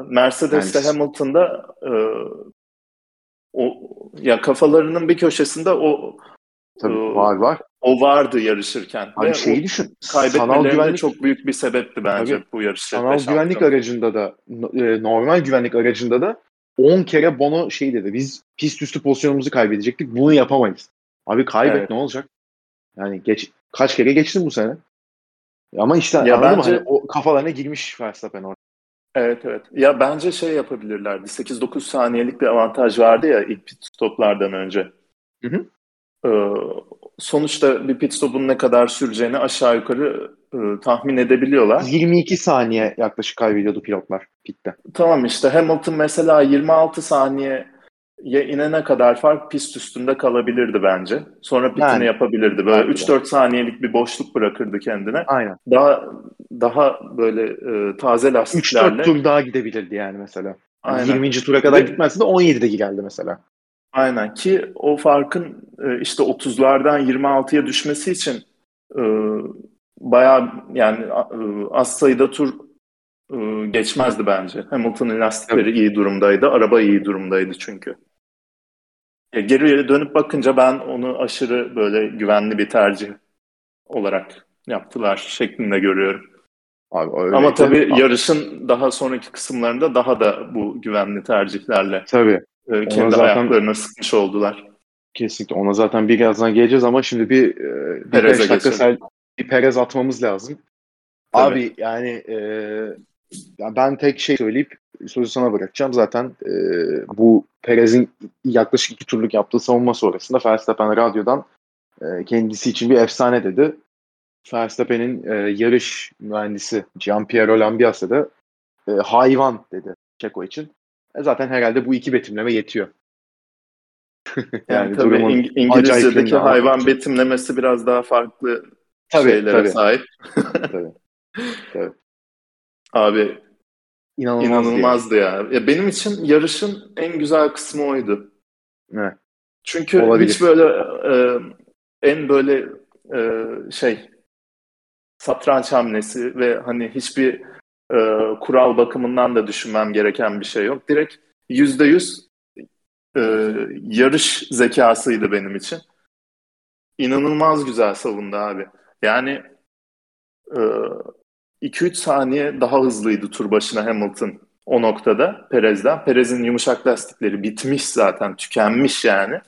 Mercedes'te yani, Hamilton'da e, o ya kafalarının bir köşesinde o Tabii e, var var. O vardı yarışırken. Abi Ve şeyi düşün. Sanal güvenlik çok büyük bir sebepti bence Tabii, bu yarışta. Sanal güvenlik aracında da e, normal güvenlik aracında da 10 kere Bono şey dedi. Biz pist üstü pozisyonumuzu kaybedecektik. Bunu yapamayız. Abi kaybet evet. ne olacak? Yani geç kaç kere geçtin bu sene? Ama işte ya anladın bence... mı? Hani o kafalarına girmiş Verstappen orada. Evet evet. Ya bence şey yapabilirlerdi. 8-9 saniyelik bir avantaj vardı ya ilk pit stoplardan önce. Hı hı. Ee, sonuçta bir pit stop'un ne kadar süreceğini aşağı yukarı e, tahmin edebiliyorlar. 22 saniye yaklaşık kaybediyordu pilotlar pitte. Tamam işte Hamilton mesela 26 saniye ya inene kadar fark pist üstünde kalabilirdi bence. Sonra pitini yani, yapabilirdi. Böyle 3-4 saniyelik bir boşluk bırakırdı kendine. Aynen. Daha daha böyle e, taze lastiklerle. 3-4 tur daha gidebilirdi yani mesela. Aynen. 20. tura kadar Ve, gitmezdi de 17'de geldi mesela. Aynen ki o farkın e, işte 30'lardan 26'ya düşmesi için e, bayağı yani e, az sayıda tur geçmezdi bence. Hamilton'ın lastikleri evet. iyi durumdaydı. Araba iyi durumdaydı çünkü. Geriye dönüp bakınca ben onu aşırı böyle güvenli bir tercih olarak yaptılar şeklinde görüyorum. Abi, öyle Ama tabii abi. yarışın daha sonraki kısımlarında daha da bu güvenli tercihlerle tabii. E, kendi zaten, ayaklarına sıkmış oldular. Kesinlikle. Ona zaten birazdan geleceğiz ama şimdi bir, e, bir Perez'e dakika sel, bir Perez atmamız lazım. Tabii. Abi yani e, ben tek şey söyleyip sözü sana bırakacağım. Zaten e, bu Perez'in yaklaşık iki turluk yaptığı savunma sonrasında Verstappen radyodan e, kendisi için bir efsane dedi. Verstappen'in e, yarış mühendisi Gianpiero Lambiase de e, hayvan dedi Çeko için. E, zaten herhalde bu iki betimleme yetiyor. yani, yani tabii İng- İngilizce'deki hayvan için. betimlemesi biraz daha farklı tabii, şeylere tabii. sahip. tabii. tabii. Abi İnanılmaz inanılmazdı ya. ya. Benim için yarışın en güzel kısmı oydu. Ne? Çünkü Olabilir. hiç böyle e, en böyle e, şey satranç hamlesi ve hani hiçbir e, kural bakımından da düşünmem gereken bir şey yok. Direkt yüzde yüz e, yarış zekasıydı benim için. İnanılmaz güzel savundu abi. Yani e, 2-3 saniye daha hızlıydı tur başına Hamilton o noktada Perez'den. Perez'in yumuşak lastikleri bitmiş zaten, tükenmiş yani.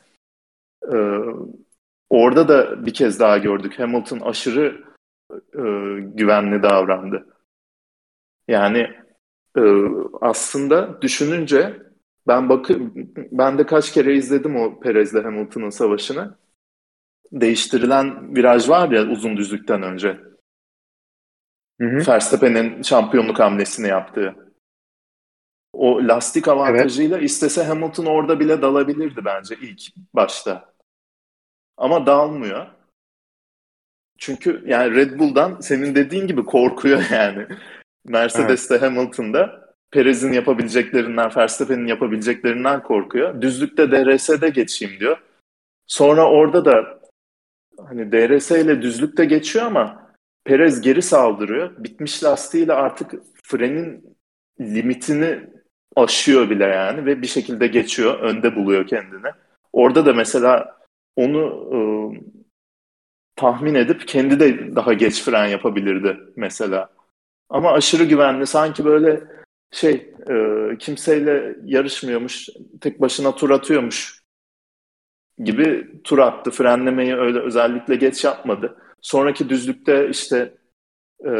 Ee, orada da bir kez daha gördük. Hamilton aşırı e, güvenli davrandı. Yani e, aslında düşününce ben bakı ben de kaç kere izledim o Perez'le Hamilton'ın savaşını. Değiştirilen viraj var ya uzun düzlükten önce. Verstappen'in şampiyonluk hamlesini yaptığı. O lastik avantajıyla evet. istese Hamilton orada bile dalabilirdi bence ilk başta. Ama dalmıyor. Çünkü yani Red Bull'dan senin dediğin gibi korkuyor yani. Mercedes'te evet. Hamilton'da Perez'in yapabileceklerinden, Verstappen'in yapabileceklerinden korkuyor. Düzlükte DRS'de geçeyim diyor. Sonra orada da hani DRS ile düzlükte geçiyor ama Perez geri saldırıyor. Bitmiş lastiğiyle artık frenin limitini aşıyor bile yani ve bir şekilde geçiyor, önde buluyor kendini. Orada da mesela onu ıı, tahmin edip kendi de daha geç fren yapabilirdi mesela. Ama aşırı güvenli sanki böyle şey e, kimseyle yarışmıyormuş, tek başına tur atıyormuş gibi tur attı. Frenlemeyi öyle özellikle geç yapmadı. Sonraki düzlükte işte e,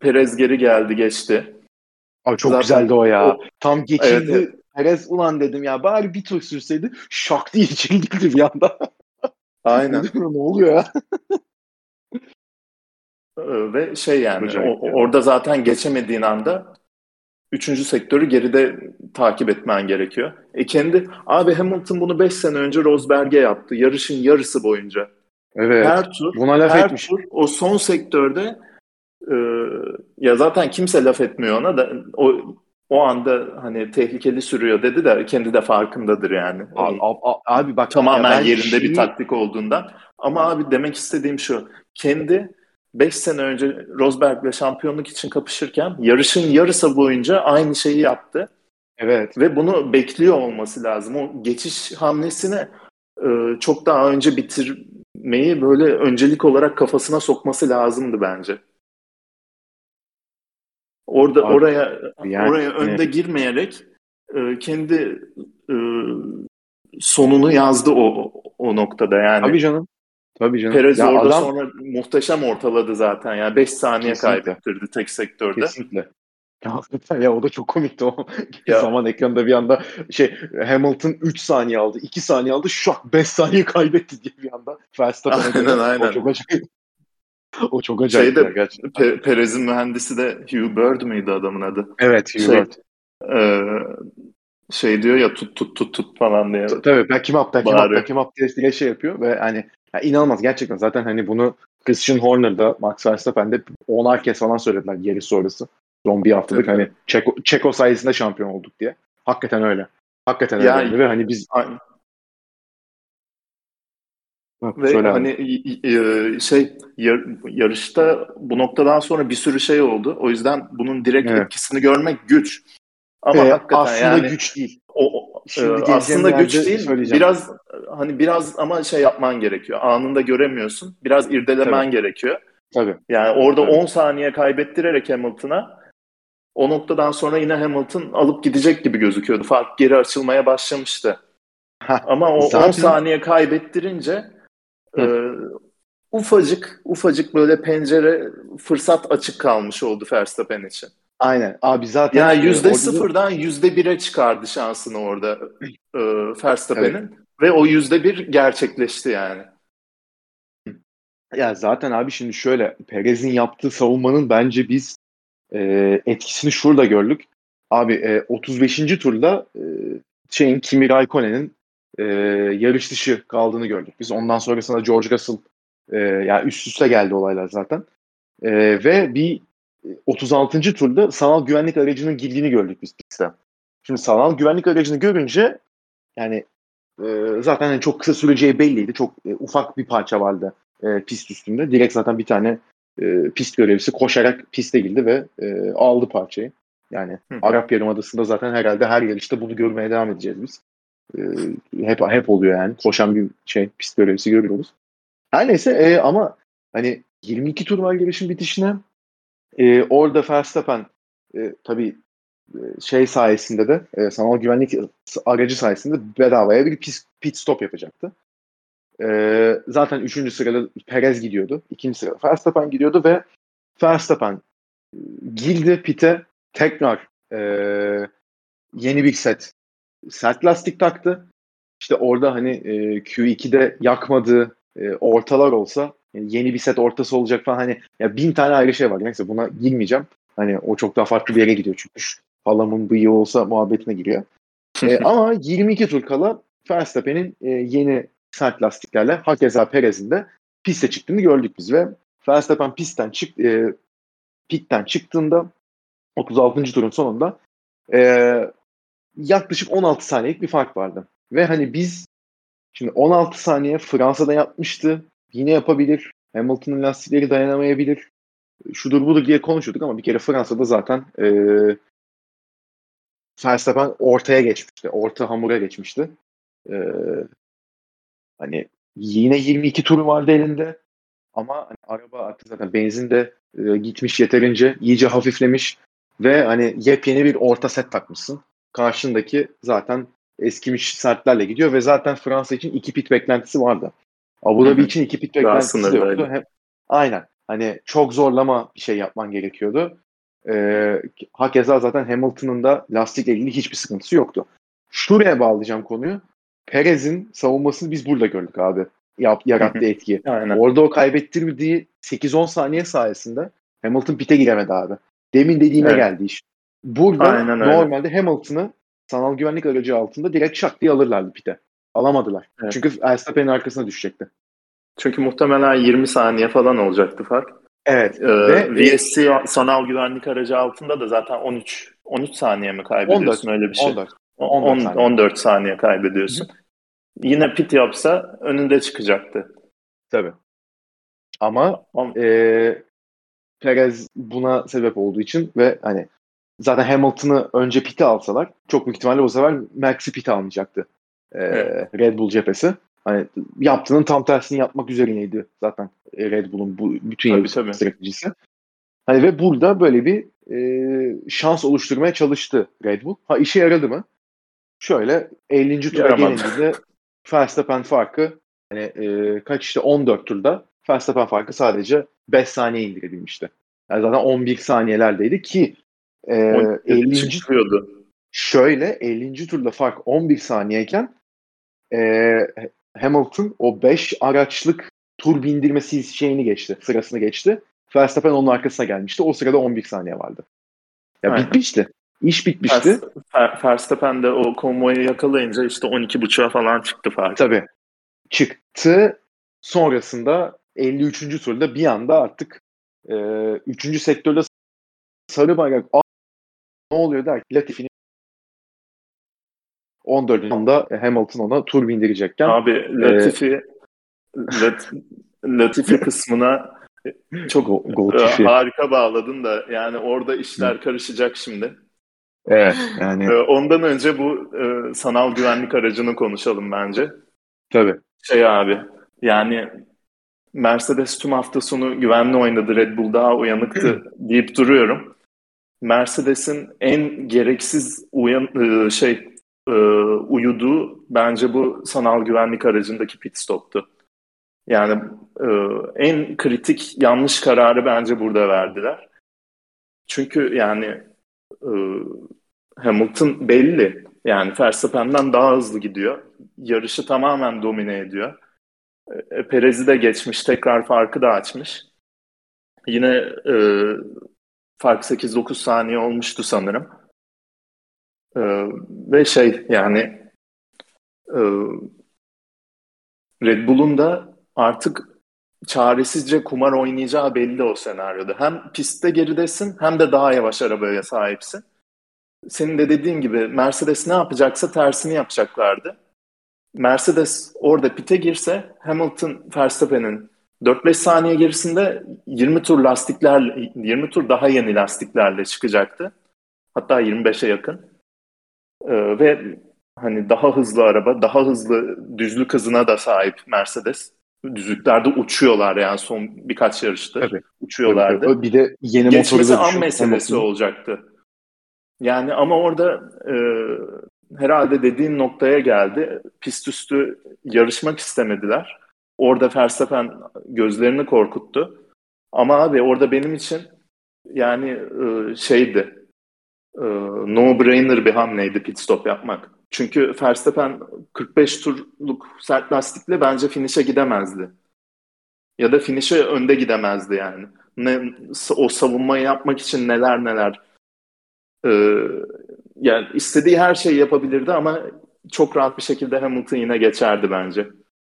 Perez geri geldi geçti. Abi çok Zaten güzeldi o ya. O, Tam geçildi. Evet, evet. Perez ulan dedim ya bari bir tur sürseydi şak diye içeri girdi bir anda. Aynen. ne oluyor ya? Ve şey yani o, orada zaten geçemediğin anda üçüncü sektörü geride takip etmen gerekiyor. E kendi abi Hamilton bunu 5 sene önce Rosberg'e yaptı. Yarışın yarısı boyunca. Evet. Her tur, buna laf her etmiş. tur o son sektörde e, ya zaten kimse laf etmiyor ona da o o anda hani tehlikeli sürüyor dedi de kendi de farkındadır yani. Abi, abi, abi bak tamamen yerinde şeyi... bir taktik olduğundan. Ama abi demek istediğim şu. Kendi 5 sene önce Rosberg'le şampiyonluk için kapışırken yarışın yarısı boyunca aynı şeyi yaptı. Evet. Ve bunu bekliyor olması lazım. O geçiş hamlesini e, çok daha önce bitirmeyi böyle öncelik olarak kafasına sokması lazımdı bence. Orada Abi, oraya yani, oraya önde evet. girmeyerek e, kendi e, sonunu yazdı o o noktada yani. Tabii canım. Tabii canım. Perez ya orada adam... sonra muhteşem ortaladı zaten. Yani 5 saniye Kesinlikle. kaybettirdi tek sektörde. Kesinlikle. Ya hakikaten ya o da çok komikti o. Ya. zaman ekranda bir anda şey Hamilton 3 saniye aldı, 2 saniye aldı, şak 5 saniye kaybetti diye bir anda Verstappen'e Aynen aynen. O çok acayip. o çok acayip Şeyde, gerçekten. Pe- Perez'in mühendisi de Hugh Bird müydü adamın adı? Evet Hugh şey, Bird. E, şey diyor ya tut tut tut tut falan diye. Tabii backing up backing up backing up diye, diye şey yapıyor ve hani ya inanılmaz gerçekten zaten hani bunu Christian Horner'da Max Verstappen'de onar kez falan söylediler geri sonrası. Son bir haftalık Tabii. hani Çeko, Çeko sayesinde şampiyon olduk diye. Hakikaten öyle. Hakikaten yani, öyle. Ve hani biz aynı. Ve Söyle hani e, şey yar, yarışta bu noktadan sonra bir sürü şey oldu. O yüzden bunun direkt evet. etkisini görmek güç. Ama ee, hakikaten aslında yani güç değil. O, Şimdi e, aslında güç değil. Biraz hani biraz ama şey yapman gerekiyor. Anında göremiyorsun. Biraz irdelemen Tabii. gerekiyor. Tabii. Yani orada Tabii. 10 saniye kaybettirerek Hamilton'a o noktadan sonra yine Hamilton alıp gidecek gibi gözüküyordu. Fark geri açılmaya başlamıştı. Heh, Ama o zaten... 10 saniye kaybettirince e, ufacık ufacık böyle pencere fırsat açık kalmış oldu Verstappen için. Aynen. Abi zaten yani e, yüzde sıfırdan yüzde bire çıkardı şansını orada e, Verstappen'in evet. ve o yüzde bir gerçekleşti yani. Ya zaten abi şimdi şöyle Perez'in yaptığı savunmanın bence biz e, etkisini şurada gördük. Abi e, 35. turda e, şeyin Kimi Raikkonen'in e, yarış dışı kaldığını gördük. Biz ondan sonrasında George Russell e, yani üst üste geldi olaylar zaten. E, ve bir 36. turda sanal güvenlik aracının girdiğini gördük biz pistte. Şimdi sanal güvenlik aracını görünce yani e, zaten hani çok kısa süreceği belliydi. Çok e, ufak bir parça vardı e, pist üstünde. Direkt zaten bir tane e, pist görevlisi koşarak piste girdi ve e, aldı parçayı. Yani Hı. Arap Yarımadası'nda zaten herhalde her yarışta bunu görmeye devam edeceğiz biz. E, hep hep oluyor yani. Koşan bir şey pist görevlisi görüyoruz. Her neyse e, ama hani 22 tur var yarışın bitişine. E, orada Verstappen e, tabii e, şey sayesinde de e, sanal güvenlik aracı sayesinde bedavaya bir pit, stop yapacaktı. E, zaten üçüncü sırada Perez gidiyordu. ikinci sırada Verstappen gidiyordu ve Verstappen e, girdi pite tekrar e, yeni bir set sert lastik taktı. İşte orada hani e, Q2'de yakmadığı e, ortalar olsa yani yeni bir set ortası olacak falan hani ya bin tane ayrı şey var. Neyse buna girmeyeceğim. Hani o çok daha farklı bir yere gidiyor çünkü halamın bıyığı olsa muhabbetine giriyor. e, ama 22 tur kala Verstappen'in e, yeni sert lastiklerle hakeza Perez'in de piste çıktığını gördük biz ve Verstappen pistten çık e, pitten çıktığında 36. turun sonunda e, yaklaşık 16 saniyelik bir fark vardı. Ve hani biz şimdi 16 saniye Fransa'da yapmıştı. Yine yapabilir. Hamilton'ın lastikleri dayanamayabilir. Şudur budur diye konuşuyorduk ama bir kere Fransa'da zaten e, Verstappen ortaya geçmişti. Orta hamura geçmişti. E, hani yine 22 turu vardı elinde. Ama hani araba artık zaten benzin de e, gitmiş yeterince. iyice hafiflemiş. Ve hani yepyeni bir orta set takmışsın. Karşındaki zaten eskimiş sertlerle gidiyor ve zaten Fransa için iki pit beklentisi vardı. Abu Dhabi için iki pit beklentisi de yoktu. Hem, aynen. Hani çok zorlama bir şey yapman gerekiyordu. Ee, hakeza zaten Hamilton'ın da lastikle ilgili hiçbir sıkıntısı yoktu. Şuraya bağlayacağım konuyu. Perez'in savunmasını biz burada gördük abi. Yap, yarattığı etki. Aynen. Orada o kaybettirdiği 8-10 saniye sayesinde Hamilton pite giremedi abi. Demin dediğime evet. geldi iş. Burada Aynen normalde Hamilton'ı sanal güvenlik aracı altında direkt şak diye alırlardı pite. Alamadılar. Evet. Çünkü Verstappen'in arkasına düşecekti. Çünkü muhtemelen 20 saniye falan olacaktı fark. Evet. Ee, ve VSC sanal güvenlik aracı altında da zaten 13 13 saniye mi kaybediyorsun 14, öyle bir şey? 14. 14 saniye, 14 saniye kaybediyorsun. Hı. Yine pit yapsa önünde çıkacaktı. Tabii. Ama e, Perez buna sebep olduğu için ve hani zaten Hamilton'ı önce pit'e alsalar çok büyük ihtimalle o sefer Max'i pit'e almayacaktı. Ee, evet. Red Bull cephesi. Hani yaptığının tam tersini yapmak üzerineydi zaten Red Bull'un bu bütün yarış stratejisi. Hani ve burada böyle bir e, şans oluşturmaya çalıştı Red Bull. Ha işe yaradı mı? Şöyle 50. tura gelindiğinde Verstappen farkı hani e, kaç işte 14 turda Verstappen farkı sadece 5 saniye indirebilmişti. Yani zaten 11 saniyelerdeydi ki e, 50. çıkıyordu. Şöyle 50. turda fark 11 saniyeyken e, Hamilton o 5 araçlık tur bindirmesi şeyini geçti. Sırasını geçti. Verstappen onun arkasına gelmişti. O sırada 11 saniye vardı. Ya Aynen. bitmişti. İş bitmişti. Verstappen de o konvoyu yakalayınca işte 12.5'a falan çıktı fark. Tabii. Çıktı. Sonrasında 53. turda bir anda artık e, 3. sektörde sarı bayrak ne oluyor der Latifi'nin 14. anda Hamilton ona tur bindirecekken. Abi Latifi e, Lat, Latifi kısmına çok go, go e, harika bağladın da yani orada işler karışacak şimdi. Evet yani. E, ondan önce bu e, sanal güvenlik aracını konuşalım bence. Tabii. Şey abi yani Mercedes tüm hafta sonu güvenli oynadı. Red Bull daha uyanıktı deyip duruyorum. Mercedes'in en gereksiz uyan e, şey e, uyuduğu bence bu sanal güvenlik aracındaki pit stop'tu. Yani e, en kritik yanlış kararı bence burada verdiler. Çünkü yani Hamilton belli. Yani Verstappen'den daha hızlı gidiyor. Yarışı tamamen domine ediyor. E, Perez'i de geçmiş, tekrar farkı da açmış. Yine e, fark 8-9 saniye olmuştu sanırım. E, ve şey yani e, Red Bull'un da artık çaresizce kumar oynayacağı belli o senaryoda. Hem pistte geridesin hem de daha yavaş arabaya sahipsin. Senin de dediğin gibi Mercedes ne yapacaksa tersini yapacaklardı. Mercedes orada pite girse Hamilton Verstappen'in 4-5 saniye gerisinde 20 tur lastikler 20 tur daha yeni lastiklerle çıkacaktı. Hatta 25'e yakın. Ee, ve hani daha hızlı araba, daha hızlı düzlük hızına da sahip Mercedes. Düzlüklerde uçuyorlar yani son birkaç yarıştır. Tabii. Uçuyorlardı. Tabii, tabii. Bir de yeni Geçmesi an meselesi olacaktı. Yani ama orada e, herhalde dediğin noktaya geldi. Pist üstü yarışmak istemediler. Orada Verstappen gözlerini korkuttu. Ama abi orada benim için yani e, şeydi e, no-brainer bir hamleydi pit stop yapmak. Çünkü Verstappen 45 turluk sert lastikle bence finish'e gidemezdi. Ya da finish'e önde gidemezdi yani. Ne, o savunmayı yapmak için neler neler e, yani istediği her şeyi yapabilirdi ama çok rahat bir şekilde Hamilton yine geçerdi bence.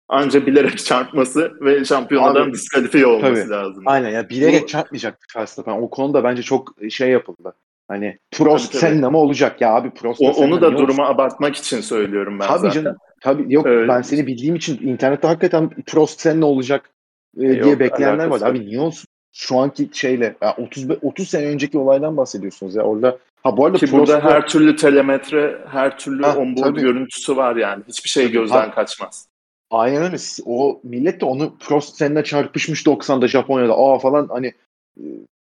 Anca bilerek çarpması ve şampiyonadan diskalifiye olması tabii. lazım. Aynen ya bilerek Bu... çarpmayacaktı Verstappen. O konuda bence çok şey yapıldı. Hani Prost tabii, Senna mı olacak ya abi Prost o, Onu da duruma olsun? abartmak için söylüyorum ben tabii zaten. Canım, tabii yok ee, ben seni bildiğim için internette hakikaten Prost Senna olacak e, diye yok, bekleyenler var. Abi niye olsun? Şu anki şeyle ya 30 30 sene önceki olaydan bahsediyorsunuz ya. Orada Ha bu arada Ki burada her türlü telemetre, her türlü ha, onboard tabii. görüntüsü var yani. Hiçbir şey gözden ha, kaçmaz. Aynen öyle. O millet de onu Prost seninle çarpışmış 90'da Japonya'da. Aa falan hani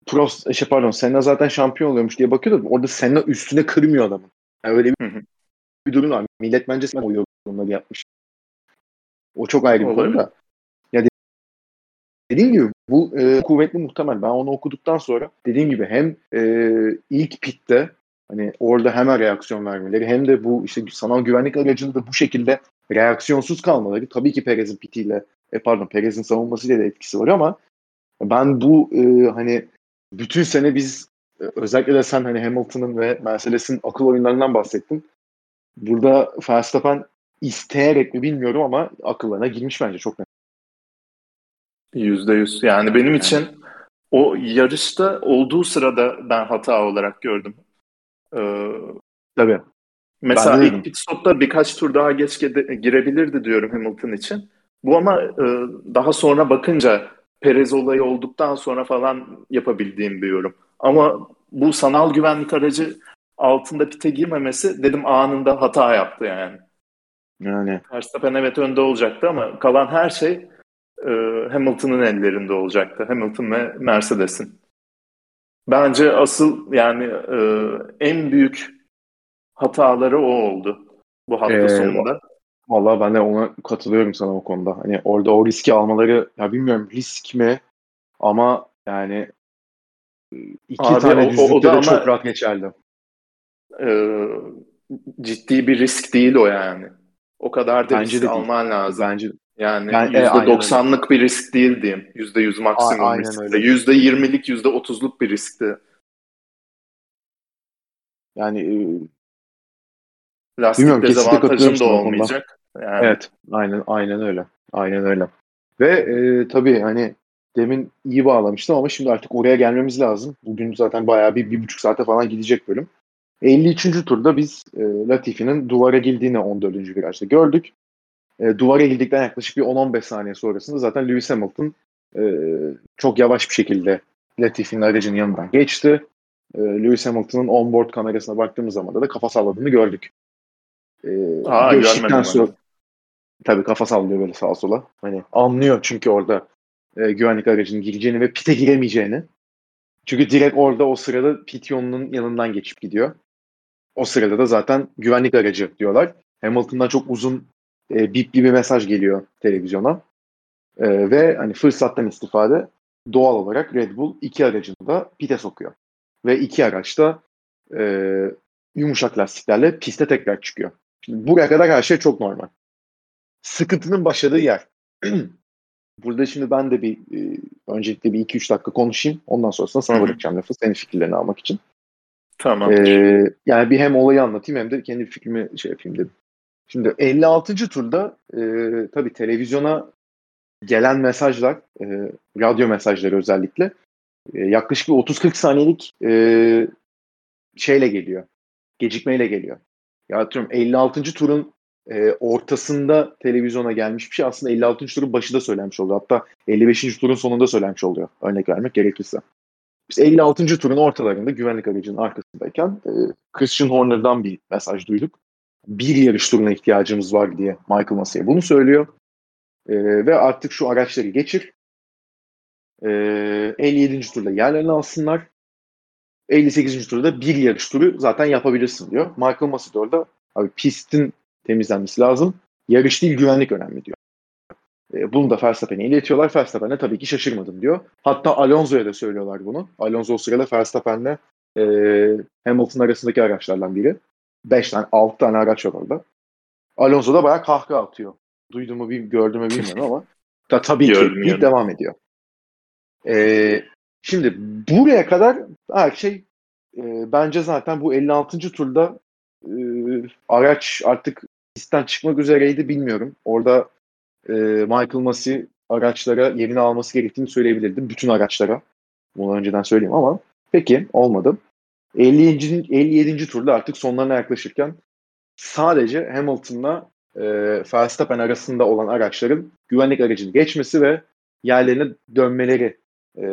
Prost şey pardon Senna zaten şampiyon oluyormuş diye bakıyordum. Orada Senna üstüne kırmıyor adamı. Yani öyle bir, bir durum var. Millet bence Senna o yorumları yapmış. O çok ayrı bir konu da. Ya dediğim gibi bu e, kuvvetli muhtemel. Ben onu okuduktan sonra dediğim gibi hem e, ilk pitte hani orada hemen reaksiyon vermeleri hem de bu işte sanal güvenlik aracında da bu şekilde reaksiyonsuz kalmaları tabii ki Perez'in pitiyle e, pardon Perez'in savunmasıyla da etkisi var ama ben bu e, hani bütün sene biz e, özellikle de sen hani Hamilton'ın ve Mercedes'in akıl oyunlarından bahsettin. Burada Verstappen isteyerek mi bilmiyorum ama akıllarına girmiş bence çok net. Yüzde yüz. Yani benim için o yarışta olduğu sırada ben hata olarak gördüm. Ee, Tabii. Mesela ilk pit stopta birkaç tur daha geç girebilirdi diyorum Hamilton için. Bu ama e, daha sonra bakınca Perez olayı olduktan sonra falan yapabildiğim bir yorum. Ama bu sanal güvenlik aracı altında pite girmemesi dedim anında hata yaptı yani. Yani. Verstappen evet önde olacaktı ama kalan her şey e, Hamilton'ın ellerinde olacaktı. Hamilton ve Mercedes'in. Bence asıl yani e, en büyük hataları o oldu bu hafta ee, sonunda. Vallahi ben de ona katılıyorum sana o konuda. Hani orada o riski almaları ya bilmiyorum risk mi ama yani iki Abi, tane düzlükte o, o da de çok rahat geçerli. E, ciddi bir risk değil o yani. O kadar da Bence risk de alman lazım. Bence yani, yani %90'lık e, bir risk değil diyeyim. %100 maksimum a, riskti. %20'lik, %30'luk bir riskti. Yani e, lastik dezavantajın da olmayacak. Yani. Evet, aynen aynen öyle. Aynen öyle. Ve e, tabii hani demin iyi bağlamıştım ama şimdi artık oraya gelmemiz lazım. Bugün zaten bayağı bir, bir buçuk saate falan gidecek bölüm. 53. turda biz e, Latifi'nin duvara girdiğini 14. virajda gördük. E, duvara girdikten yaklaşık bir 10-15 saniye sonrasında zaten Lewis Hamilton e, çok yavaş bir şekilde Latifi'nin aracının yanından geçti. E, Lewis Hamilton'ın onboard kamerasına baktığımız zaman da kafa salladığını gördük. E, Aa, geçtikten sonra tabii kafa sallıyor böyle sağa sola. Hani anlıyor çünkü orada e, güvenlik aracının gireceğini ve pite giremeyeceğini. Çünkü direkt orada o sırada pit yolunun yanından geçip gidiyor. O sırada da zaten güvenlik aracı diyorlar. Hamilton'dan çok uzun e, bipli bir mesaj geliyor televizyona. E, ve hani fırsattan istifade doğal olarak Red Bull iki aracını da pite sokuyor. Ve iki araç da e, yumuşak lastiklerle piste tekrar çıkıyor. Buraya kadar her şey çok normal. Sıkıntının başladığı yer. Burada şimdi ben de bir e, öncelikle bir 2-3 dakika konuşayım. Ondan sonrasında sana bırakacağım lafı. Senin fikirlerini almak için. Tamam. Ee, yani bir hem olayı anlatayım hem de kendi fikrimi şey yapayım dedim. Şimdi 56. turda e, tabii televizyona gelen mesajlar, e, radyo mesajları özellikle e, yaklaşık bir 30-40 saniyelik e, şeyle geliyor. Gecikmeyle geliyor. Ya atıyorum 56. turun e, ortasında televizyona gelmiş bir şey aslında 56. turun başı da söylenmiş oluyor. Hatta 55. turun sonunda söylenmiş oluyor. Örnek vermek gerekirse. Biz 56. turun ortalarında güvenlik aracının arkasındayken e, Christian Horner'dan bir mesaj duyduk. Bir yarış turuna ihtiyacımız var diye Michael Massey bunu söylüyor. E, ve artık şu araçları geçir. E, 57. turda yerlerini alsınlar. 58. turda bir yarış turu zaten yapabilirsin diyor. Michael Massey de orada abi pistin temizlenmesi lazım. Yarış değil güvenlik önemli diyor. E, bunu da Verstappen'e iletiyorlar. Verstappen de tabii ki şaşırmadım diyor. Hatta Alonso'ya da söylüyorlar bunu. Alonso o sırada Verstappen'le e, Hamilton arasındaki araçlardan biri. 5 tane, 6 tane araç var orada. Alonso da bayağı kahkaha atıyor. Duydum mu, gördüm mü bilmiyorum ama da, tabii ki devam ediyor. E, şimdi buraya kadar her şey e, bence zaten bu 56. turda e, araç artık pistten çıkmak üzereydi bilmiyorum. Orada e, Michael Massey araçlara yerini alması gerektiğini söyleyebilirdim. Bütün araçlara. Bunu önceden söyleyeyim ama peki olmadı. 50. 57. turda artık sonlarına yaklaşırken sadece Hamilton'la e, Verstappen arasında olan araçların güvenlik aracını geçmesi ve yerlerine dönmeleri e,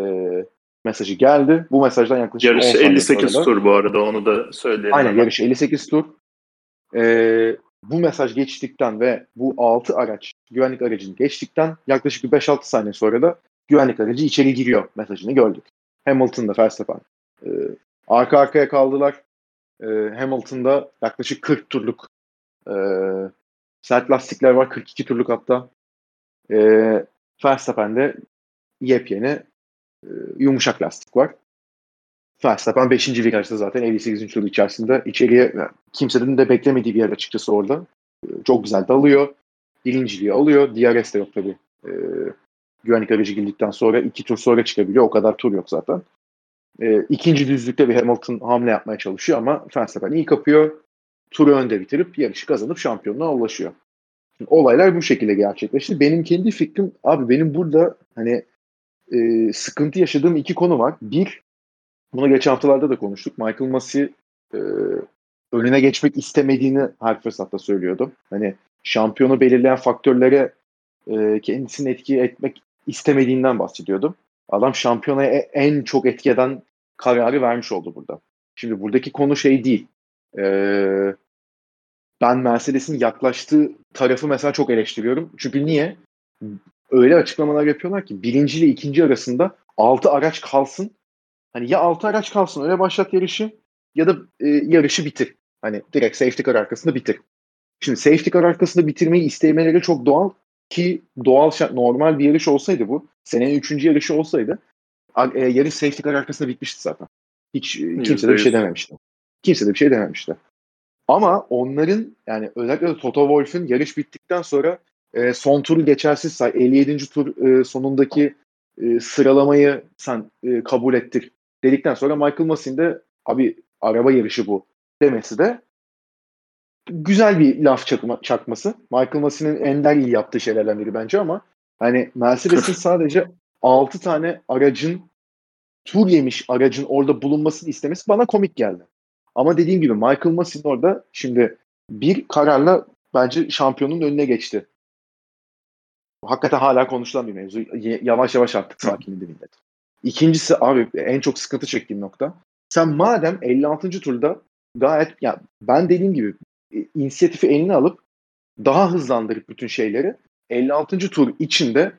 mesajı geldi. Bu mesajdan yaklaşık Yarış 58 tur bu arada onu da söyleyelim. Aynen yarış 58 tur. E, bu mesaj geçtikten ve bu 6 araç güvenlik aracını geçtikten yaklaşık bir 5-6 saniye sonra da güvenlik aracı içeri giriyor mesajını gördük. Hamilton'da Verstappen e, arka arkaya kaldılar. E, Hamilton'da yaklaşık 40 turluk e, sert lastikler var. 42 turluk hatta. E, Verstappen'de yepyeni e, yumuşak lastik var. Verstappen 5. virajda zaten 58. tur içerisinde içeriye kimsenin de beklemediği bir yer açıkçası orada. Ee, çok güzel dalıyor. Birinciliği alıyor. DRS de yok tabii. Ee, güvenlik aracı girdikten sonra iki tur sonra çıkabiliyor. O kadar tur yok zaten. Ee, ikinci düzlükte bir Hamilton hamle yapmaya çalışıyor ama Verstappen iyi kapıyor. Turu önde bitirip yarışı kazanıp şampiyonluğa ulaşıyor. Olaylar bu şekilde gerçekleşti. Benim kendi fikrim abi benim burada hani e, sıkıntı yaşadığım iki konu var. Bir bunu geçen haftalarda da konuştuk. Michael Massey e, önüne geçmek istemediğini her fırsatta söylüyordu. Hani şampiyonu belirleyen faktörlere e, kendisini etki etmek istemediğinden bahsediyordum. Adam şampiyonaya en çok etki eden kararı vermiş oldu burada. Şimdi buradaki konu şey değil. Ee, ben Mercedes'in yaklaştığı tarafı mesela çok eleştiriyorum. Çünkü niye? Öyle açıklamalar yapıyorlar ki birinci ile ikinci arasında altı araç kalsın. Hani ya altı araç kalsın öyle başlat yarışı ya da e, yarışı bitir. Hani direkt safety car arkasında bitir. Şimdi safety car arkasında bitirmeyi istemeleri çok doğal ki doğal normal bir yarış olsaydı bu. Senenin üçüncü yarışı olsaydı e, yarış safety car arkasında bitmişti zaten. Hiç e, kimse de bir şey dememişti. Kimse de bir şey dememişti. Ama onların yani özellikle de Toto Wolff'ün yarış bittikten sonra e, son turu geçersiz say 57. tur e, sonundaki e, sıralamayı sen e, kabul ettir dedikten sonra Michael Massey'in de abi araba yarışı bu demesi de güzel bir laf çakma, çakması. Michael Massey'nin ender iyi yaptığı şeylerden biri bence ama hani Mercedes'in sadece 6 tane aracın tur yemiş aracın orada bulunmasını istemesi bana komik geldi. Ama dediğim gibi Michael Massey'in orada şimdi bir kararla bence şampiyonun önüne geçti. Hakikaten hala konuşulan bir mevzu. Yavaş yavaş artık sakinledi millet. İkincisi abi en çok sıkıntı çektiğim nokta. Sen madem 56. turda gayet ya ben dediğim gibi inisiyatifi eline alıp daha hızlandırıp bütün şeyleri 56. tur içinde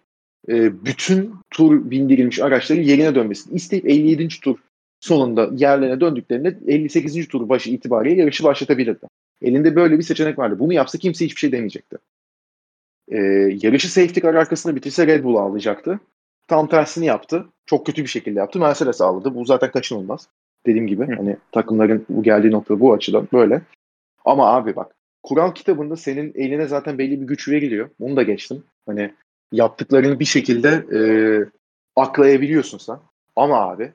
e, bütün tur bindirilmiş araçların yerine dönmesini isteyip 57. tur sonunda yerlerine döndüklerinde 58. tur başı itibariyle yarışı başlatabilirdi. Elinde böyle bir seçenek vardı. Bunu yapsa kimse hiçbir şey demeyecekti. Ee, yarışı safety car arkasında bitirse Red Bull ağlayacaktı. Tam tersini yaptı. Çok kötü bir şekilde yaptı. Mercedes ağladı. Bu zaten kaçınılmaz. Dediğim gibi Hı. hani takımların bu geldiği nokta bu açıdan böyle. Ama abi bak kural kitabında senin eline zaten belli bir güç veriliyor. Bunu da geçtim. Hani yaptıklarını bir şekilde e, aklayabiliyorsun sen. Ama abi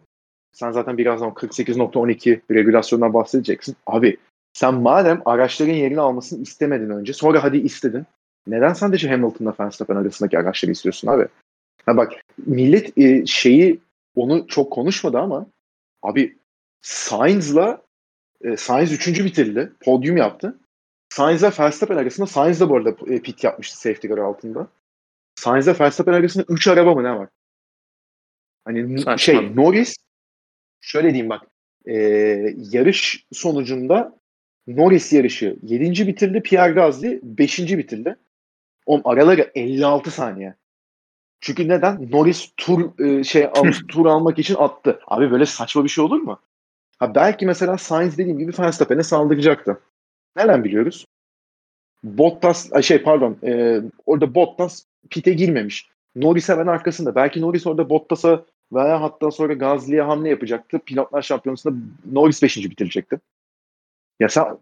sen zaten birazdan 48.12 regülasyondan bahsedeceksin. Abi sen madem araçların yerini almasını istemedin önce sonra hadi istedin. Neden sadece Hamilton'la Verstappen arasındaki araçları istiyorsun abi? Ha bak millet e, şeyi onu çok konuşmadı ama abi Sainz'la e, Sainz üçüncü bitirdi. Podyum yaptı. Sainz'la Verstappen arasında Sainz de bu arada e, pit yapmıştı safety car altında. Sainz'la Verstappen arasında 3 araba mı ne var? Hani Saçma. şey Norris şöyle diyeyim bak e, yarış sonucunda Norris yarışı 7. bitirdi. Pierre Gasly 5. bitirdi. O araları 56 saniye. Çünkü neden? Norris tur e, şey al, tur almak için attı. Abi böyle saçma bir şey olur mu? Ha belki mesela Sainz dediğim gibi Verstappen'e saldıracaktı. Nereden biliyoruz? Bottas şey pardon e, orada Bottas pite girmemiş. Norris hemen arkasında. Belki Norris orada Bottas'a veya hatta sonra Gazli'ye hamle yapacaktı. Pilotlar şampiyonasında Norris 5. bitirecekti. Ya sen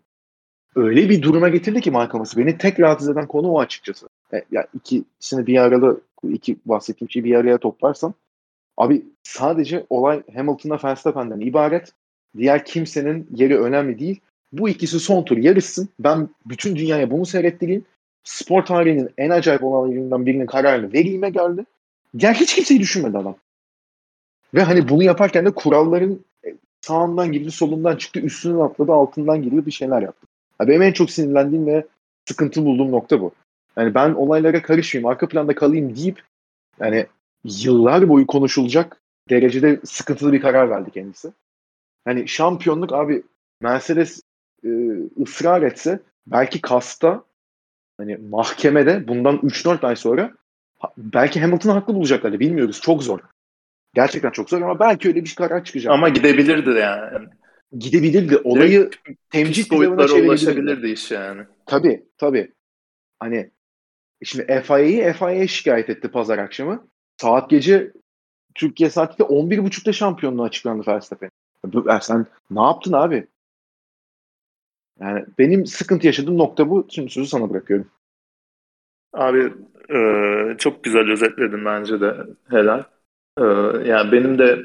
öyle bir duruma getirdi ki Michael Massey. Beni tek rahatsız eden konu o açıkçası. E, ya ikisini bir arada iki bahsettiğim şeyi bir araya toplarsam abi sadece olay Hamilton'la Verstappen'den ibaret. Diğer kimsenin yeri önemli değil. Bu ikisi son tur yarışsın. Ben bütün dünyaya bunu seyrettireyim. Spor tarihinin en acayip olaylarından birinin kararını vereyime geldi. Yani hiç kimseyi düşünmedi adam. Ve hani bunu yaparken de kuralların sağından girdi, solundan çıktı, üstünden atladı, altından girdi bir şeyler yaptı. Yani benim en çok sinirlendiğim ve sıkıntı bulduğum nokta bu. Yani ben olaylara karışmayayım, arka planda kalayım deyip yani yıllar boyu konuşulacak derecede sıkıntılı bir karar verdi kendisi. Hani şampiyonluk abi Mercedes e, ısrar etse belki kasta hani mahkemede bundan 3-4 ay sonra belki Hamilton'ı haklı bulacaklardı bilmiyoruz. Çok zor. Gerçekten çok zor ama belki öyle bir karar çıkacak. Ama gidebilirdi yani. Gidebilirdi. Olayı temcil boyutlara ulaşabilirdi iş yani. Tabii tabii. Hani şimdi FIA'yı FIA'ya şikayet etti pazar akşamı. Saat gece Türkiye saatiyle 11.30'da şampiyonluğu açıklandı Verstappen. Sen ne yaptın abi? Yani benim sıkıntı yaşadığım nokta bu. Şimdi sözü sana bırakıyorum. Abi e, çok güzel özetledin bence de. Helal. E, yani benim de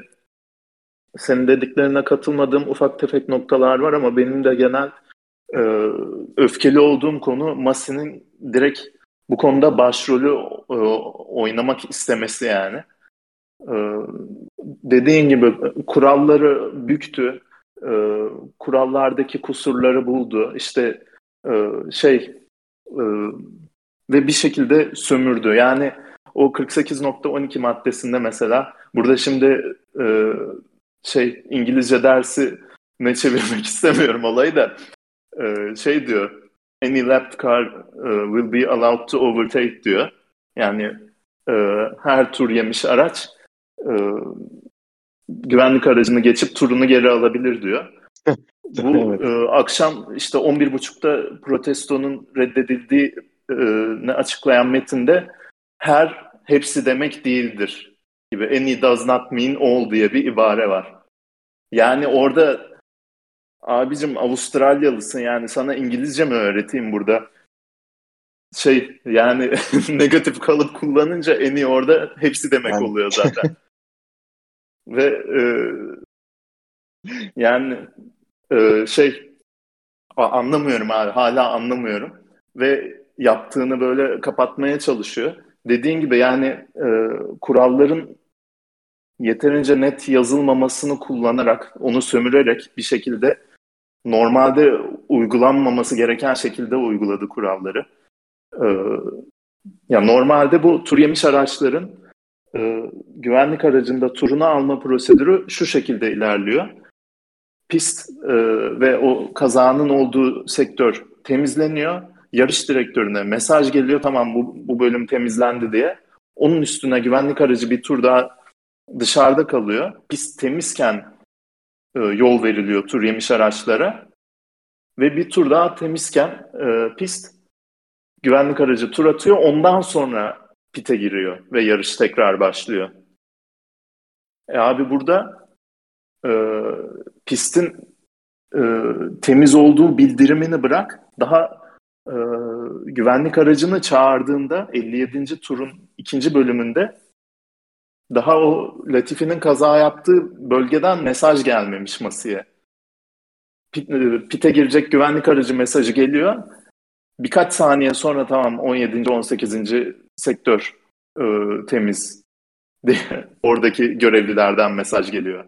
senin dediklerine katılmadığım ufak tefek noktalar var ama benim de genel e, öfkeli olduğum konu Masi'nin direkt bu konuda başrolü e, oynamak istemesi yani. E, dediğin gibi kuralları büktü, e, kurallardaki kusurları buldu. İşte e, şey e, ve bir şekilde sömürdü. Yani o 48.12 maddesinde mesela burada şimdi e, şey İngilizce dersi ne çevirmek istemiyorum olayı da e, şey diyor any lap car uh, will be allowed to overtake diyor. Yani e, her tur yemiş araç e, güvenlik aracını geçip turunu geri alabilir diyor. Bu evet. e, akşam işte 11.30'da protestonun reddedildiği e, ne açıklayan metinde her hepsi demek değildir gibi any does not mean all diye bir ibare var. Yani orada abicim Avustralyalısın yani sana İngilizce mi öğreteyim burada? Şey yani negatif kalıp kullanınca en iyi orada hepsi demek yani. oluyor zaten. Ve e, yani e, şey anlamıyorum abi hala anlamıyorum ve yaptığını böyle kapatmaya çalışıyor. Dediğin gibi yani e, kuralların yeterince net yazılmamasını kullanarak, onu sömürerek bir şekilde normalde uygulanmaması gereken şekilde uyguladı kuralları. Ee, ya normalde bu tur yemiş araçların e, güvenlik aracında turunu alma prosedürü şu şekilde ilerliyor. Pist e, ve o kazanın olduğu sektör temizleniyor. Yarış direktörüne mesaj geliyor tamam bu, bu bölüm temizlendi diye. Onun üstüne güvenlik aracı bir tur daha dışarıda kalıyor. Pist temizken e, yol veriliyor tur yemiş araçlara. Ve bir tur daha temizken e, pist güvenlik aracı tur atıyor. Ondan sonra pite giriyor ve yarış tekrar başlıyor. E abi burada e, pistin e, temiz olduğu bildirimini bırak. Daha e, güvenlik aracını çağırdığında 57. turun ikinci bölümünde daha o Latifi'nin kaza yaptığı bölgeden mesaj gelmemiş Masi'ye. E, pite girecek güvenlik aracı mesajı geliyor. Birkaç saniye sonra tamam 17. 18. sektör e, temiz diye oradaki görevlilerden mesaj geliyor.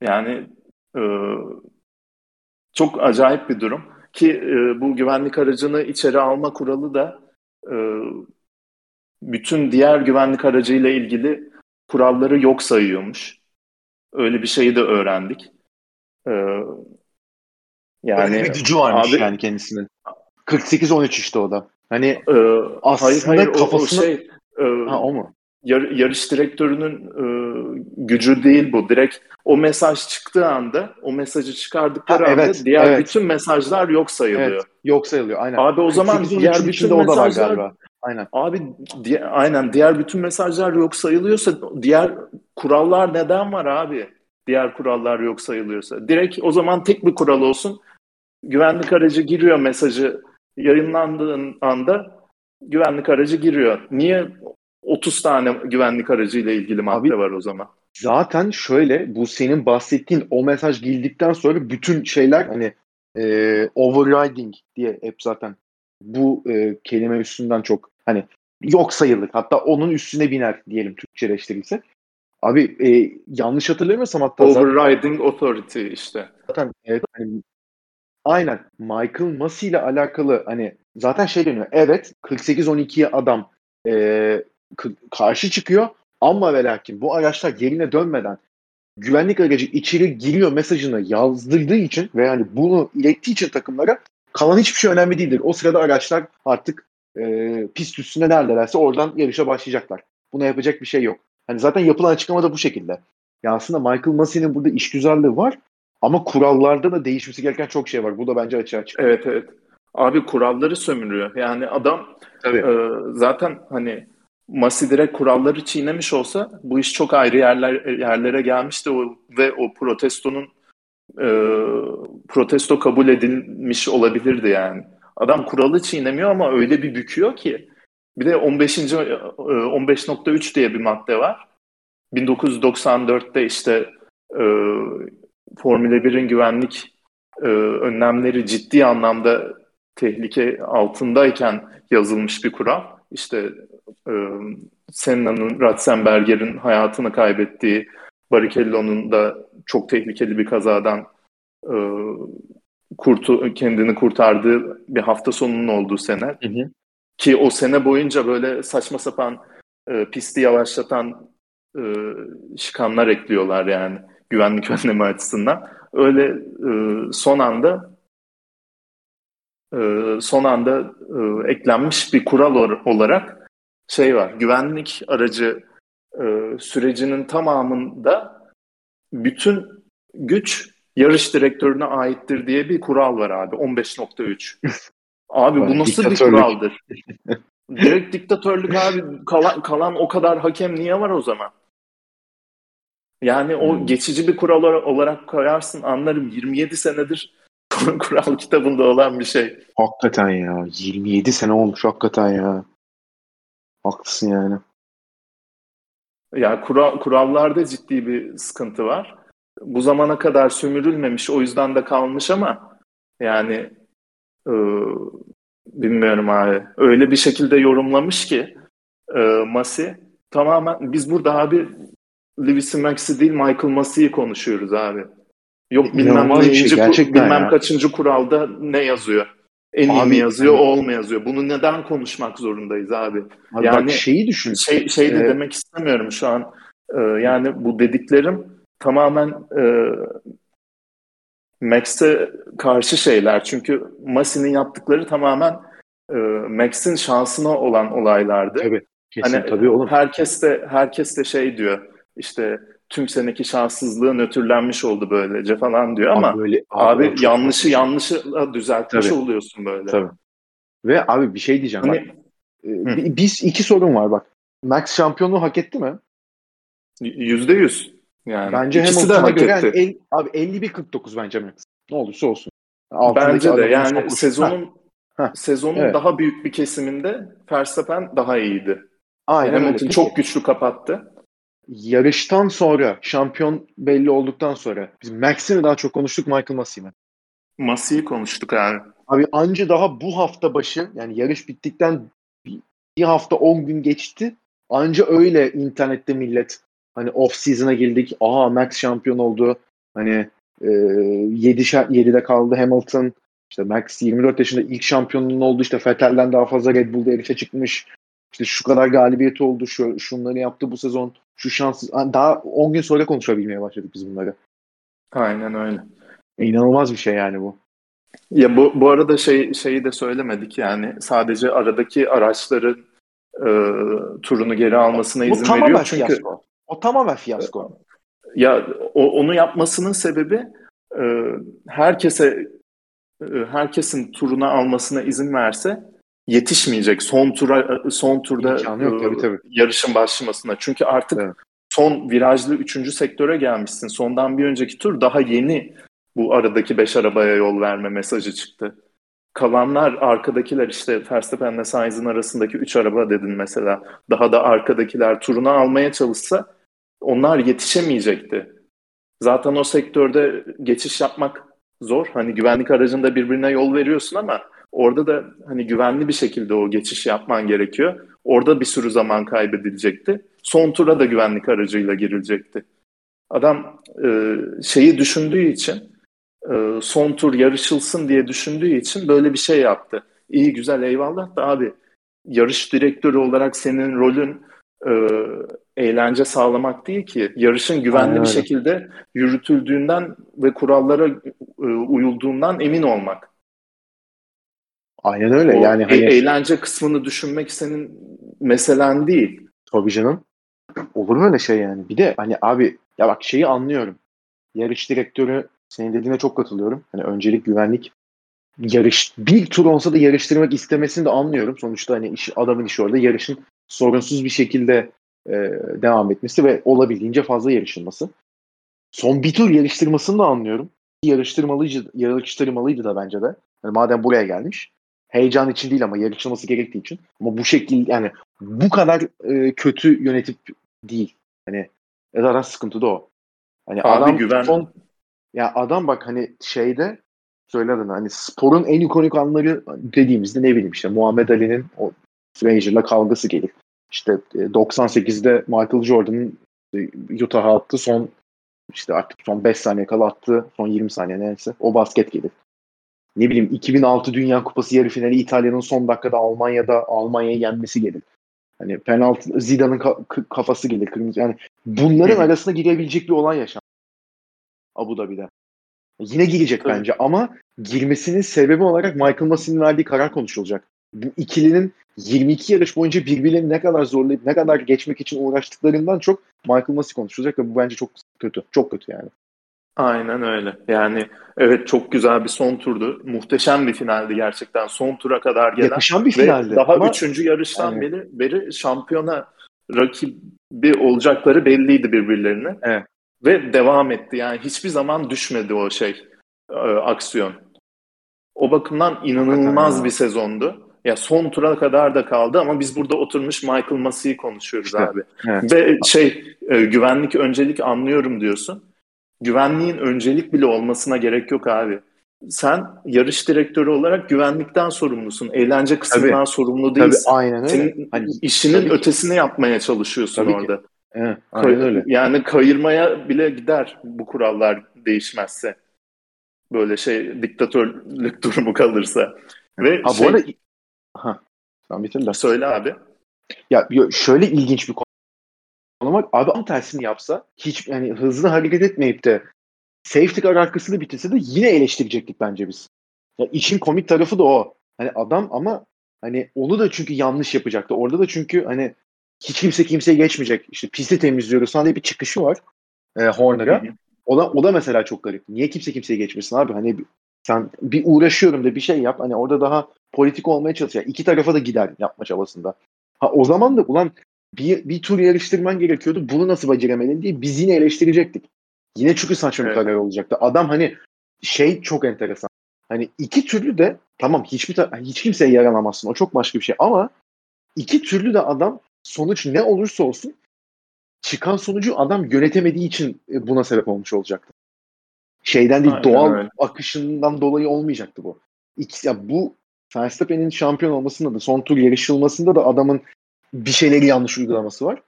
Yani e, çok acayip bir durum ki e, bu güvenlik aracını içeri alma kuralı da e, bütün diğer güvenlik aracıyla ilgili kuralları yok sayıyormuş. Öyle bir şeyi de öğrendik. Ee, yani Öyle bir gücü varmış abi, yani kendisinin. 48-13 işte o da. Hani e, aslında hayır, hayır, kafasını... O, o şey, e, ha, o mu? Yar, yarış direktörünün e, gücü değil bu. Direkt o mesaj çıktığı anda, o mesajı çıkardıkları ha, evet, anda diğer evet. bütün mesajlar yok sayılıyor. Evet, yok sayılıyor aynen. Abi o zaman diğer bütün mesajlar Aynen. Abi di- aynen diğer bütün mesajlar yok sayılıyorsa diğer kurallar neden var abi? Diğer kurallar yok sayılıyorsa. Direkt o zaman tek bir kural olsun. Güvenlik aracı giriyor mesajı yayınlandığın anda güvenlik aracı giriyor. Niye 30 tane güvenlik aracıyla ilgili madde Abi, var o zaman? Zaten şöyle bu senin bahsettiğin o mesaj girdikten sonra bütün şeyler hani e, overriding diye hep zaten bu e, kelime üstünden çok hani yok sayılır. Hatta onun üstüne biner diyelim Türkçeleştirirse. Abi e, yanlış hatırlamıyorsam hatta Overriding zaten, Authority işte. Zaten evet hani, aynen Michael Massey ile alakalı hani zaten şey deniyor. Evet 48-12'ye adam e, karşı çıkıyor ama ve lakin bu araçlar yerine dönmeden güvenlik aracı içeri giriyor mesajını yazdırdığı için ve yani bunu ilettiği için takımlara kalan hiçbir şey önemli değildir. O sırada araçlar artık e, pist üstünde neredelerse oradan yarışa başlayacaklar. Buna yapacak bir şey yok. Hani zaten yapılan açıklama da bu şekilde. Ya aslında Michael Massey'nin burada işgüzarlığı var ama kurallarda da değişmesi gereken çok şey var. Bu da bence açığa çıkıyor. Evet evet. Abi kuralları sömürüyor. Yani adam Tabii. E, zaten hani Masi direkt kuralları çiğnemiş olsa bu iş çok ayrı yerler yerlere gelmişti o, ve o protestonun e, protesto kabul edilmiş olabilirdi yani. Adam kuralı çiğnemiyor ama öyle bir büküyor ki. Bir de 15. 15.3 e, diye bir madde var. 1994'te işte e, Formula 1'in güvenlik e, önlemleri ciddi anlamda tehlike altındayken yazılmış bir kural. İşte e, Senna'nın, Ratzenberger'in hayatını kaybettiği, Barrichello'nun da çok tehlikeli bir kazadan e, kurtu, kendini kurtardığı bir hafta sonunun olduğu sene. Hı hı. Ki o sene boyunca böyle saçma sapan e, pisti yavaşlatan e, şikanlar ekliyorlar yani güvenlik önlemi açısından. Öyle e, son anda e, son anda e, eklenmiş bir kural olarak şey var. Güvenlik aracı e, sürecinin tamamında bütün güç yarış direktörüne aittir diye bir kural var abi. 15.3. Abi bu nasıl bir kuraldır? Direkt diktatörlük abi. Kalan, kalan o kadar hakem niye var o zaman? Yani o hmm. geçici bir kural olarak koyarsın anlarım. 27 senedir kural kitabında olan bir şey. Hakikaten ya. 27 sene olmuş hakikaten ya. Haklısın yani. Ya kural, kurallarda ciddi bir sıkıntı var. Bu zamana kadar sömürülmemiş o yüzden de kalmış ama yani e, bilmiyorum abi. Öyle bir şekilde yorumlamış ki e, Masi tamamen biz burada abi Lewis Max'i değil Michael Masi'yi konuşuyoruz abi. Yok bilmem neyinci, şey, gerçekten bilmem ya. kaçıncı kuralda ne yazıyor. En iyi mi yazıyor, yani, ol mu yazıyor? Bunu neden konuşmak zorundayız abi? abi yani bak şeyi düşün. Şey, şey de ee, demek istemiyorum şu an. E, yani bu dediklerim tamamen e, Max'e karşı şeyler. Çünkü Masi'nin yaptıkları tamamen e, Max'in şansına olan olaylardı. Tabii. Kesin, hani tabii oğlum. Herkes de herkes de şey diyor. İşte tüm seneki şanssızlığı nötrlenmiş oldu böylece falan diyor ama abi, böyle, abi, abi yanlışı yanlışı düzeltmiş tabii. oluyorsun böyle. Tabii. Ve abi bir şey diyeceğim hani, bak. E, biz iki sorun var bak. Max şampiyonluğu hak etti mi? Yüzde yüz. Yani bence Hamilton'a göre yani el, abi 51-49 bence Max. Ne olursa olsun. Altındaki bence de yani sezonun ha. sezonun evet. daha büyük bir kesiminde Verstappen daha iyiydi. Aynen Hamilton öyle. çok güçlü kapattı yarıştan sonra şampiyon belli olduktan sonra biz Max'i mi daha çok konuştuk Michael Massey mi? Massey'i konuştuk abi. Abi anca daha bu hafta başı yani yarış bittikten bir, bir hafta 10 gün geçti. Anca öyle internette millet hani off season'a girdik. Aha Max şampiyon oldu. Hani e, 7 7'de kaldı Hamilton. İşte Max 24 yaşında ilk şampiyonluğun oldu. İşte Vettel'den daha fazla Red Bull'da yarışa çıkmış. İşte şu kadar galibiyeti oldu. Şu, şunları yaptı bu sezon şu şanssız daha 10 gün sonra konuşabilmeye başladık biz bunları. Aynen öyle. İnanılmaz bir şey yani bu. Ya bu, bu arada şey şeyi de söylemedik yani sadece aradaki araçların e, turunu geri almasına bu izin veriyor çünkü fiyasko. o tamamen fiyasko. Ya o, onu yapmasının sebebi e, herkese e, herkesin turuna almasına izin verse yetişmeyecek son tura son turda yok, tabii, tabii. yarışın başlamasına. Çünkü artık evet. son virajlı üçüncü sektöre gelmişsin. Sondan bir önceki tur daha yeni bu aradaki beş arabaya yol verme mesajı çıktı. Kalanlar arkadakiler işte Verstappen'le Sainz'in arasındaki üç araba dedin mesela. Daha da arkadakiler turunu almaya çalışsa onlar yetişemeyecekti. Zaten o sektörde geçiş yapmak zor. Hani güvenlik aracında birbirine yol veriyorsun ama Orada da hani güvenli bir şekilde o geçiş yapman gerekiyor. Orada bir sürü zaman kaybedilecekti. Son tura da güvenlik aracıyla girilecekti. Adam e, şeyi düşündüğü için e, son tur yarışılsın diye düşündüğü için böyle bir şey yaptı. İyi güzel eyvallah da abi yarış direktörü olarak senin rolün e, eğlence sağlamak değil ki. Yarışın güvenli Aynen bir şekilde yürütüldüğünden ve kurallara e, uyulduğundan emin olmak. Aynen öyle. O yani e- hani... eğlence kısmını düşünmek senin meselen değil. Tabii canım. Olur mu öyle şey yani? Bir de hani abi ya bak şeyi anlıyorum. Yarış direktörü senin dediğine çok katılıyorum. Hani öncelik güvenlik yarış bir tur olsa da yarıştırmak istemesini de anlıyorum. Sonuçta hani iş, adamın işi orada yarışın sorunsuz bir şekilde e, devam etmesi ve olabildiğince fazla yarışılması. Son bir tur yarıştırmasını da anlıyorum. Yarıştırmalıydı, yarıştırmalıydı da bence de. Yani madem buraya gelmiş heyecan için değil ama yarışılması gerektiği için. Ama bu şekilde yani bu kadar e, kötü yönetip değil. Hani zaten sıkıntı da o. Hani Abi adam güven. son ya adam bak hani şeyde söyledin hani sporun en ikonik anları dediğimizde ne bileyim işte Muhammed Ali'nin o Frazier'la kavgası gelir. İşte 98'de e, Michael Jordan'ın e, Utah'a attı son işte artık son 5 saniye kala attı son 20 saniye neyse o basket gelir ne bileyim 2006 Dünya Kupası yarı finali İtalya'nın son dakikada Almanya'da Almanya'yı yenmesi gelir. Hani penaltı Zidane'ın ka- kafası gelir kırmızı. Yani bunların arasına girebilecek bir olay yaşandı. Abu Dhabi'de. Yine girecek Tabii. bence ama girmesinin sebebi olarak Michael Massey'nin verdiği karar konuşulacak. Bu ikilinin 22 yarış boyunca birbirlerini ne kadar zorlayıp ne kadar geçmek için uğraştıklarından çok Michael Massey konuşulacak ve bu bence çok kötü. Çok kötü yani. Aynen öyle. Yani evet çok güzel bir son turdu. Muhteşem bir finaldi gerçekten. Son tura kadar gelen. Yakışan bir finaldi. Ve daha ama... üçüncü yarıştan yani. beri, beri şampiyona rakibi olacakları belliydi birbirlerine. Evet. Ve devam etti. Yani hiçbir zaman düşmedi o şey e, aksiyon. O bakımdan inanılmaz bir sezondu. Ya son tura kadar da kaldı ama biz burada oturmuş Michael Massey'i konuşuyoruz işte, abi. Evet. Ve şey e, güvenlik öncelik anlıyorum diyorsun. Güvenliğin öncelik bile olmasına gerek yok abi. Sen yarış direktörü olarak güvenlikten sorumlusun. Eğlence kısmından tabii, sorumlu değilsin. Tabii aynen öyle. Senin hani, işinin tabii ötesini yapmaya çalışıyorsun tabii orada. Ki. Evet, aynen öyle. Yani kayırmaya bile gider bu kurallar değişmezse. Böyle şey diktatörlük durumu kalırsa. Ve ha, şey, bu arada ha, sen bitir de. Söyle abi. Ya şöyle ilginç bir konu var. Abi tam tersini yapsa hiç yani hızlı hareket etmeyip de safety car arkasını bitirse de yine eleştirecektik bence biz. Ya işin komik tarafı da o. Hani adam ama hani onu da çünkü yanlış yapacaktı. Orada da çünkü hani hiç kimse kimseye geçmeyecek. İşte pisti temizliyoruz diye bir çıkışı var e, Horner'a. O da, o da mesela çok garip. Niye kimse kimseye geçmesin abi? Hani sen bir uğraşıyorum da bir şey yap. Hani orada daha politik olmaya çalışıyor. İki tarafa da gider yapma çabasında. Ha o zaman da ulan bir, bir tur yarıştırman gerekiyordu. Bunu nasıl beceremedin diye biz yine eleştirecektik. Yine çünkü saçma evet. olacaktı. Adam hani şey çok enteresan. Hani iki türlü de tamam hiçbir hiç kimseye yaralamazsın. O çok başka bir şey ama iki türlü de adam sonuç ne olursa olsun çıkan sonucu adam yönetemediği için e, buna sebep olmuş olacaktı. Şeyden değil Aynen doğal öyle. akışından dolayı olmayacaktı bu. İki, ya bu Verstappen'in şampiyon olmasında da son tur yarışılmasında da adamın bir şeyleri yanlış uygulaması var.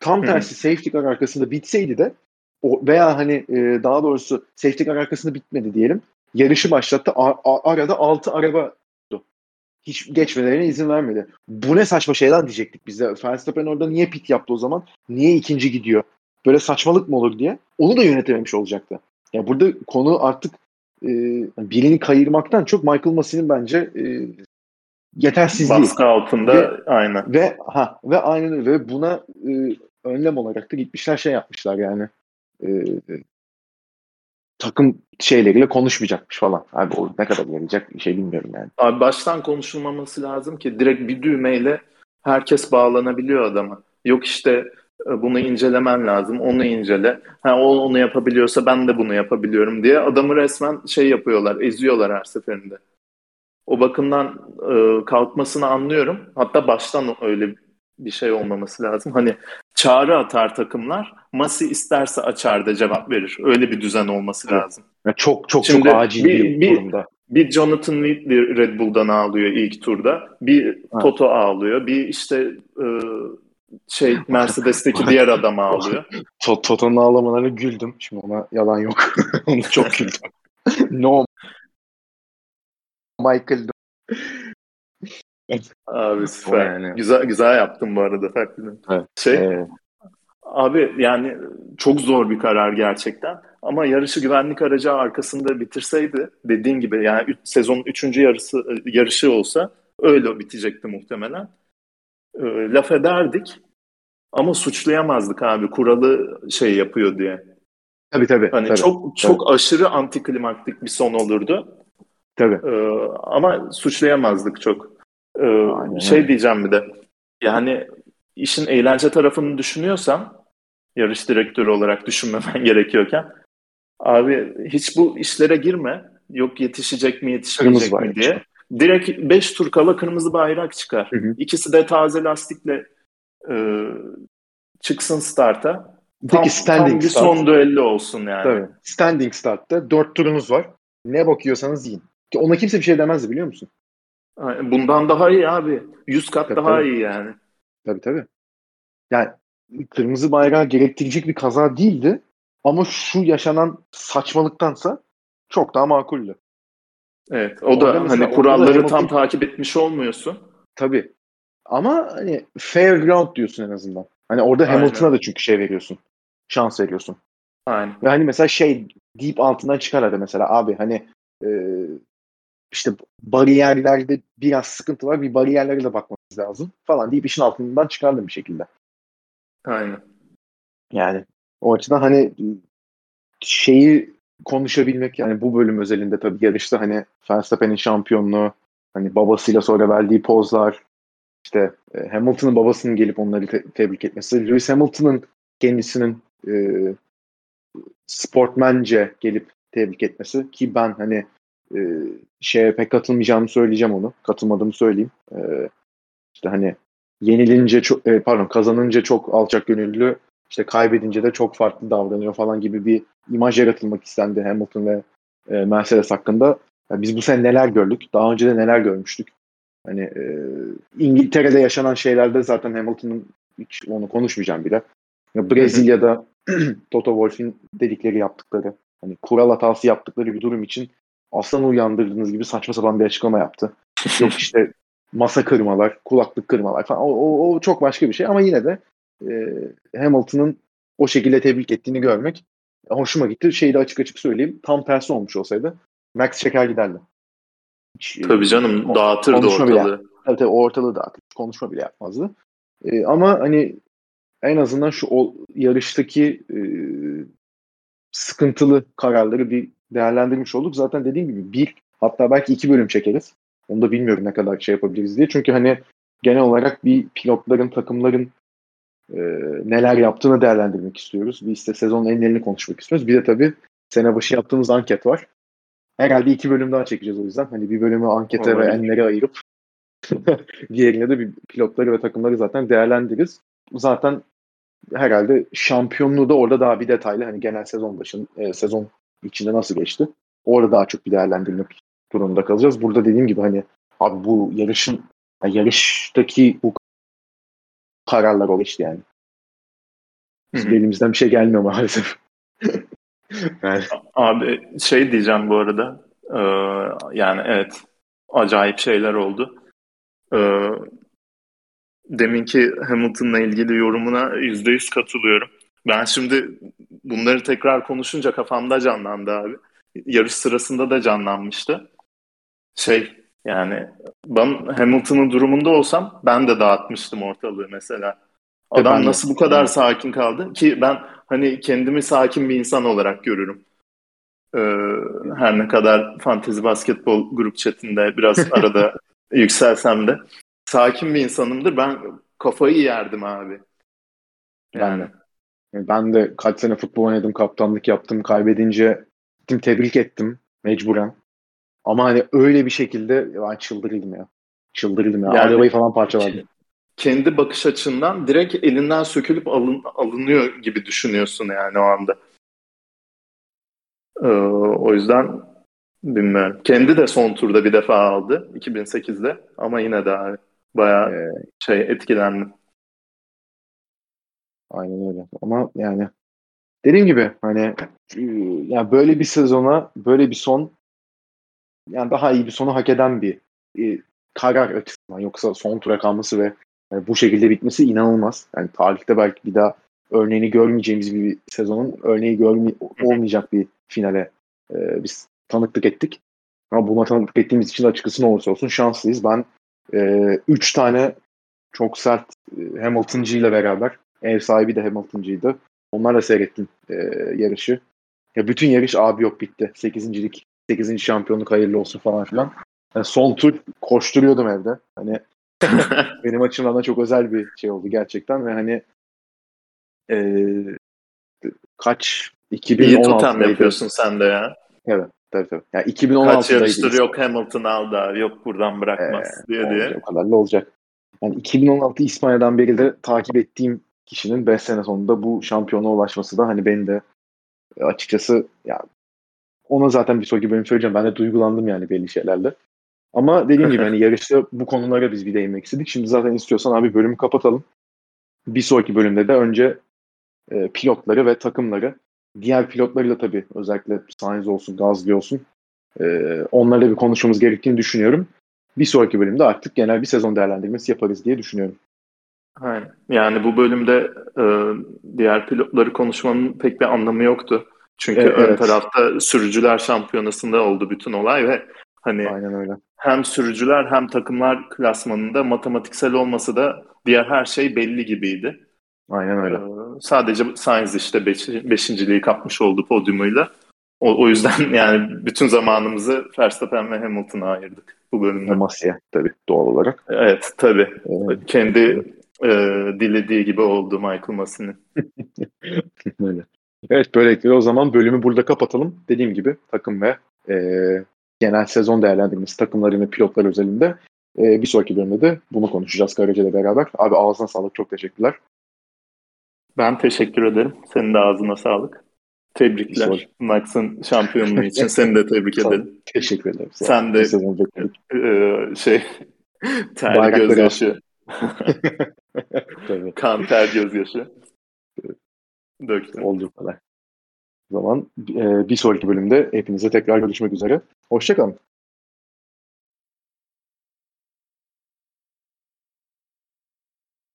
Tam tersi safety car arkasında bitseydi de o veya hani e, daha doğrusu safety car arkasında bitmedi diyelim. Yarışı başlattı. A, a, arada 6 araba hiç geçmelerine izin vermedi. Bu ne saçma şeyler diyecektik biz de. Verstappen orada niye pit yaptı o zaman? Niye ikinci gidiyor? Böyle saçmalık mı olur diye. Onu da yönetememiş olacaktı. Yani burada konu artık e, birini kayırmaktan çok Michael Massey'nin bence e, yetersizliği. Baskı altında ve, aynen. Ve ha ve aynen ve buna e, önlem olarak da gitmişler şey yapmışlar yani. E, takım şeyleriyle konuşmayacakmış falan. Abi o ne kadar yarayacak bir şey bilmiyorum yani. Abi baştan konuşulmaması lazım ki direkt bir düğmeyle herkes bağlanabiliyor adama. Yok işte e, bunu incelemen lazım, onu incele. Ha o onu yapabiliyorsa ben de bunu yapabiliyorum diye adamı resmen şey yapıyorlar, eziyorlar her seferinde. O bakımdan e, kalkmasını anlıyorum. Hatta baştan öyle bir şey olmaması lazım. Hani çağrı atar takımlar. Masi isterse açar da cevap verir. Öyle bir düzen olması evet. lazım. Ya çok çok Şimdi çok acil bir, bir durumda. Bir Jonathan Wheatley Red Bull'dan ağlıyor ilk turda. Bir evet. Toto ağlıyor. Bir işte e, şey Mercedes'teki diğer adam ağlıyor. Toto'nun ağlamalarına güldüm. Şimdi ona yalan yok. Onu çok güldüm. no. Michael Abi süper. Yani. Güzel güzel yaptın bu arada taklidini. Evet. Şey, evet. Abi yani çok zor bir karar gerçekten. Ama yarışı güvenlik aracı arkasında bitirseydi dediğin gibi yani sezonun üçüncü yarısı yarışı olsa öyle bitecekti muhtemelen. E, laf ederdik ama suçlayamazdık abi kuralı şey yapıyor diye. Tabii tabii. Hani tabii, çok çok tabii. aşırı antiklimaktik bir son olurdu. Tabii. E, ama suçlayamazdık çok. Ee, Aynen. şey diyeceğim bir de. Yani işin eğlence tarafını düşünüyorsan yarış direktörü olarak düşünmemen gerekiyorken abi hiç bu işlere girme. Yok yetişecek mi yetişmeyecek mi diye. Direkt 5 tur kala kırmızı bayrak çıkar. Hı hı. İkisi de taze lastikle e, çıksın starta. Tam, standing tam bir start. son düello olsun yani. Tabii. Standing startta 4 turunuz var. Ne bakıyorsanız yiyin. Ki ona kimse bir şey demezdi biliyor musun? Bundan daha iyi abi. 100 kat tabii, daha tabii. iyi yani. Tabii tabii. Yani kırmızı bayrağı gerektirecek bir kaza değildi. Ama şu yaşanan saçmalıktansa çok daha makuldü. Evet. O da hani kuralları tam takip etmiş olmuyorsun. Tabii. Ama hani fair ground diyorsun en azından. Hani orada Aynen. Hamilton'a da çünkü şey veriyorsun. Şans veriyorsun. Aynen. Ve hani mesela şey deep altından çıkar mesela abi hani e, işte bariyerlerde biraz sıkıntı var. Bir bariyerlere de bakmamız lazım falan deyip işin altından çıkardım bir şekilde. Aynen. Yani o açıdan hani şeyi konuşabilmek yani bu bölüm özelinde tabii yarışta hani Verstappen'in şampiyonluğu hani babasıyla sonra verdiği pozlar işte e, Hamilton'ın babasının gelip onları te- tebrik etmesi Lewis Hamilton'ın kendisinin e, sportmence gelip tebrik etmesi ki ben hani e, şeye pek katılmayacağımı söyleyeceğim onu. Katılmadığımı söyleyeyim. E, işte hani yenilince çok e, pardon kazanınca çok alçak gönüllü işte kaybedince de çok farklı davranıyor falan gibi bir imaj yaratılmak istendi Hamilton ve e, Mercedes hakkında. Yani biz bu sene neler gördük? Daha önce de neler görmüştük? Hani e, İngiltere'de yaşanan şeylerde zaten Hamilton'ın hiç onu konuşmayacağım bile. Ya Brezilya'da Toto Wolff'in dedikleri yaptıkları, hani kural hatası yaptıkları bir durum için aslan uyandırdığınız gibi saçma sapan bir açıklama yaptı. Yok işte masa kırmalar, kulaklık kırmalar falan. O, o, o çok başka bir şey ama yine de e, Hamilton'ın o şekilde tebrik ettiğini görmek hoşuma gitti. Şeyi de açık açık söyleyeyim. Tam tersi olmuş olsaydı Max çeker giderdi. Hiç, e, tabii canım o, dağıtırdı ortalığı. Bile, tabii tabii ortalığı dağıtır. Konuşma bile yapmazdı. E, ama hani en azından şu o, yarıştaki e, sıkıntılı kararları bir değerlendirmiş olduk. Zaten dediğim gibi bir hatta belki iki bölüm çekeriz. Onu da bilmiyorum ne kadar şey yapabiliriz diye. Çünkü hani genel olarak bir pilotların, takımların e, neler yaptığını değerlendirmek istiyoruz. Bir işte sezonun enlerini konuşmak istiyoruz. Bir de tabii sene başı yaptığımız anket var. Herhalde iki bölüm daha çekeceğiz o yüzden. Hani bir bölümü ankete Olabilir. ve enlere ayırıp diğerine de bir pilotları ve takımları zaten değerlendiririz. Zaten herhalde şampiyonluğu da orada daha bir detaylı hani genel sezon başın e, sezon içinde nasıl geçti. Orada daha çok bir değerlendirmek durumunda kalacağız. Burada dediğim gibi hani abi bu yarışın yani yarıştaki bu kararlar o işte yani. Biz elimizden bir şey gelmiyor maalesef. yani. Abi şey diyeceğim bu arada. Ee, yani evet acayip şeyler oldu. Ee, deminki Hamilton'la ilgili yorumuna yüzde yüz katılıyorum. Ben şimdi bunları tekrar konuşunca kafamda canlandı abi. Yarış sırasında da canlanmıştı. Şey yani ben Hamilton'ın durumunda olsam ben de dağıtmıştım ortalığı mesela. Adam ben nasıl bu kadar evet. sakin kaldı ki ben hani kendimi sakin bir insan olarak görürüm. Ee, her ne kadar fantezi basketbol grup chatinde biraz arada yükselsem de sakin bir insanımdır. Ben kafayı yerdim abi. Yani. Ben de. Ben de kaç sene futbol oynadım, kaptanlık yaptım. Kaybedince gittim tebrik ettim mecburen. Ama hani öyle bir şekilde ben çıldırırdım ya. Çıldırırdım ya. Yani, Arabayı falan parçaladım. Kendi bakış açından direkt elinden sökülüp alın, alınıyor gibi düşünüyorsun yani o anda. Ee, o yüzden bilmiyorum. Kendi de son turda bir defa aldı 2008'de ama yine de bayağı ee, şey etkilendim. Aynen öyle. Ama yani dediğim gibi hani yani böyle bir sezona böyle bir son yani daha iyi bir sonu hak eden bir e, karar açısından. Yoksa son tura kalması ve yani bu şekilde bitmesi inanılmaz. Yani tarihte belki bir daha örneğini görmeyeceğimiz bir sezonun örneği görme olmayacak bir finale e, biz tanıklık ettik. Ama buna tanıklık ettiğimiz için açıkçası ne olursa olsun şanslıyız. Ben e, üç tane çok sert e, Hamilton'cı ile beraber ev sahibi de Hamilton'cıydı. Onlarla seyrettim e, yarışı. Ya bütün yarış abi yok bitti. Sekizincilik 8. şampiyonluk hayırlı olsun falan filan. Yani son tur koşturuyordum evde. Hani benim açımdan da çok özel bir şey oldu gerçekten ve hani e, kaç 2016'da İyi yapıyorsun sen de ya. Evet. Tabii tabii. Yani 2016'daydı. Kaç yarıştır yok Hamilton aldı yok buradan bırakmaz ee, diye diye. O kadar da olacak. Yani 2016 İspanya'dan beri de takip ettiğim kişinin 5 sene sonunda bu şampiyona ulaşması da hani beni de açıkçası ya ona zaten bir sonraki bölüm söyleyeceğim. Ben de duygulandım yani belli şeylerle. Ama dediğim gibi hani yarışta bu konulara biz bir değinmek istedik. Şimdi zaten istiyorsan abi bölümü kapatalım. Bir sonraki bölümde de önce e, pilotları ve takımları, diğer pilotları da tabii özellikle Sainz olsun, Gazli olsun e, onlarla bir konuşmamız gerektiğini düşünüyorum. bir sonraki bölümde artık genel bir sezon değerlendirmesi yaparız diye düşünüyorum. Aynen. Yani bu bölümde e, diğer pilotları konuşmanın pek bir anlamı yoktu. Çünkü evet, ön evet. tarafta sürücüler şampiyonasında oldu bütün olay ve hani Aynen öyle. hem sürücüler hem takımlar klasmanında matematiksel olmasa da diğer her şey belli gibiydi. Aynen öyle. Ee, sadece Sainz işte beş, beşinciliği kapmış oldu podyumuyla. O, o yüzden yani bütün zamanımızı Verstappen ve Hamilton'a ayırdık bu bölümde. Masya tabii doğal olarak. Evet tabii. Evet. Kendi e, dilediği gibi oldu Michael. Öyle. Evet böylelikle o zaman bölümü burada kapatalım. Dediğim gibi takım ve e, genel sezon değerlendirmesi takımların ve pilotlar özelinde e, bir sonraki bölümde de bunu konuşacağız Karaca ile beraber. Abi ağzına sağlık çok teşekkürler. Ben teşekkür ederim. Senin de ağzına sağlık. Tebrikler. Max'ın şampiyonluğu için seni de tebrik ederim. Teşekkür ederim. Sen de e, şey ter gözyaşı. kan ter gözyaşı. Döktüm. Olduğu kadar. O zaman e, bir sonraki bölümde hepinize tekrar görüşmek üzere. Hoşçakalın.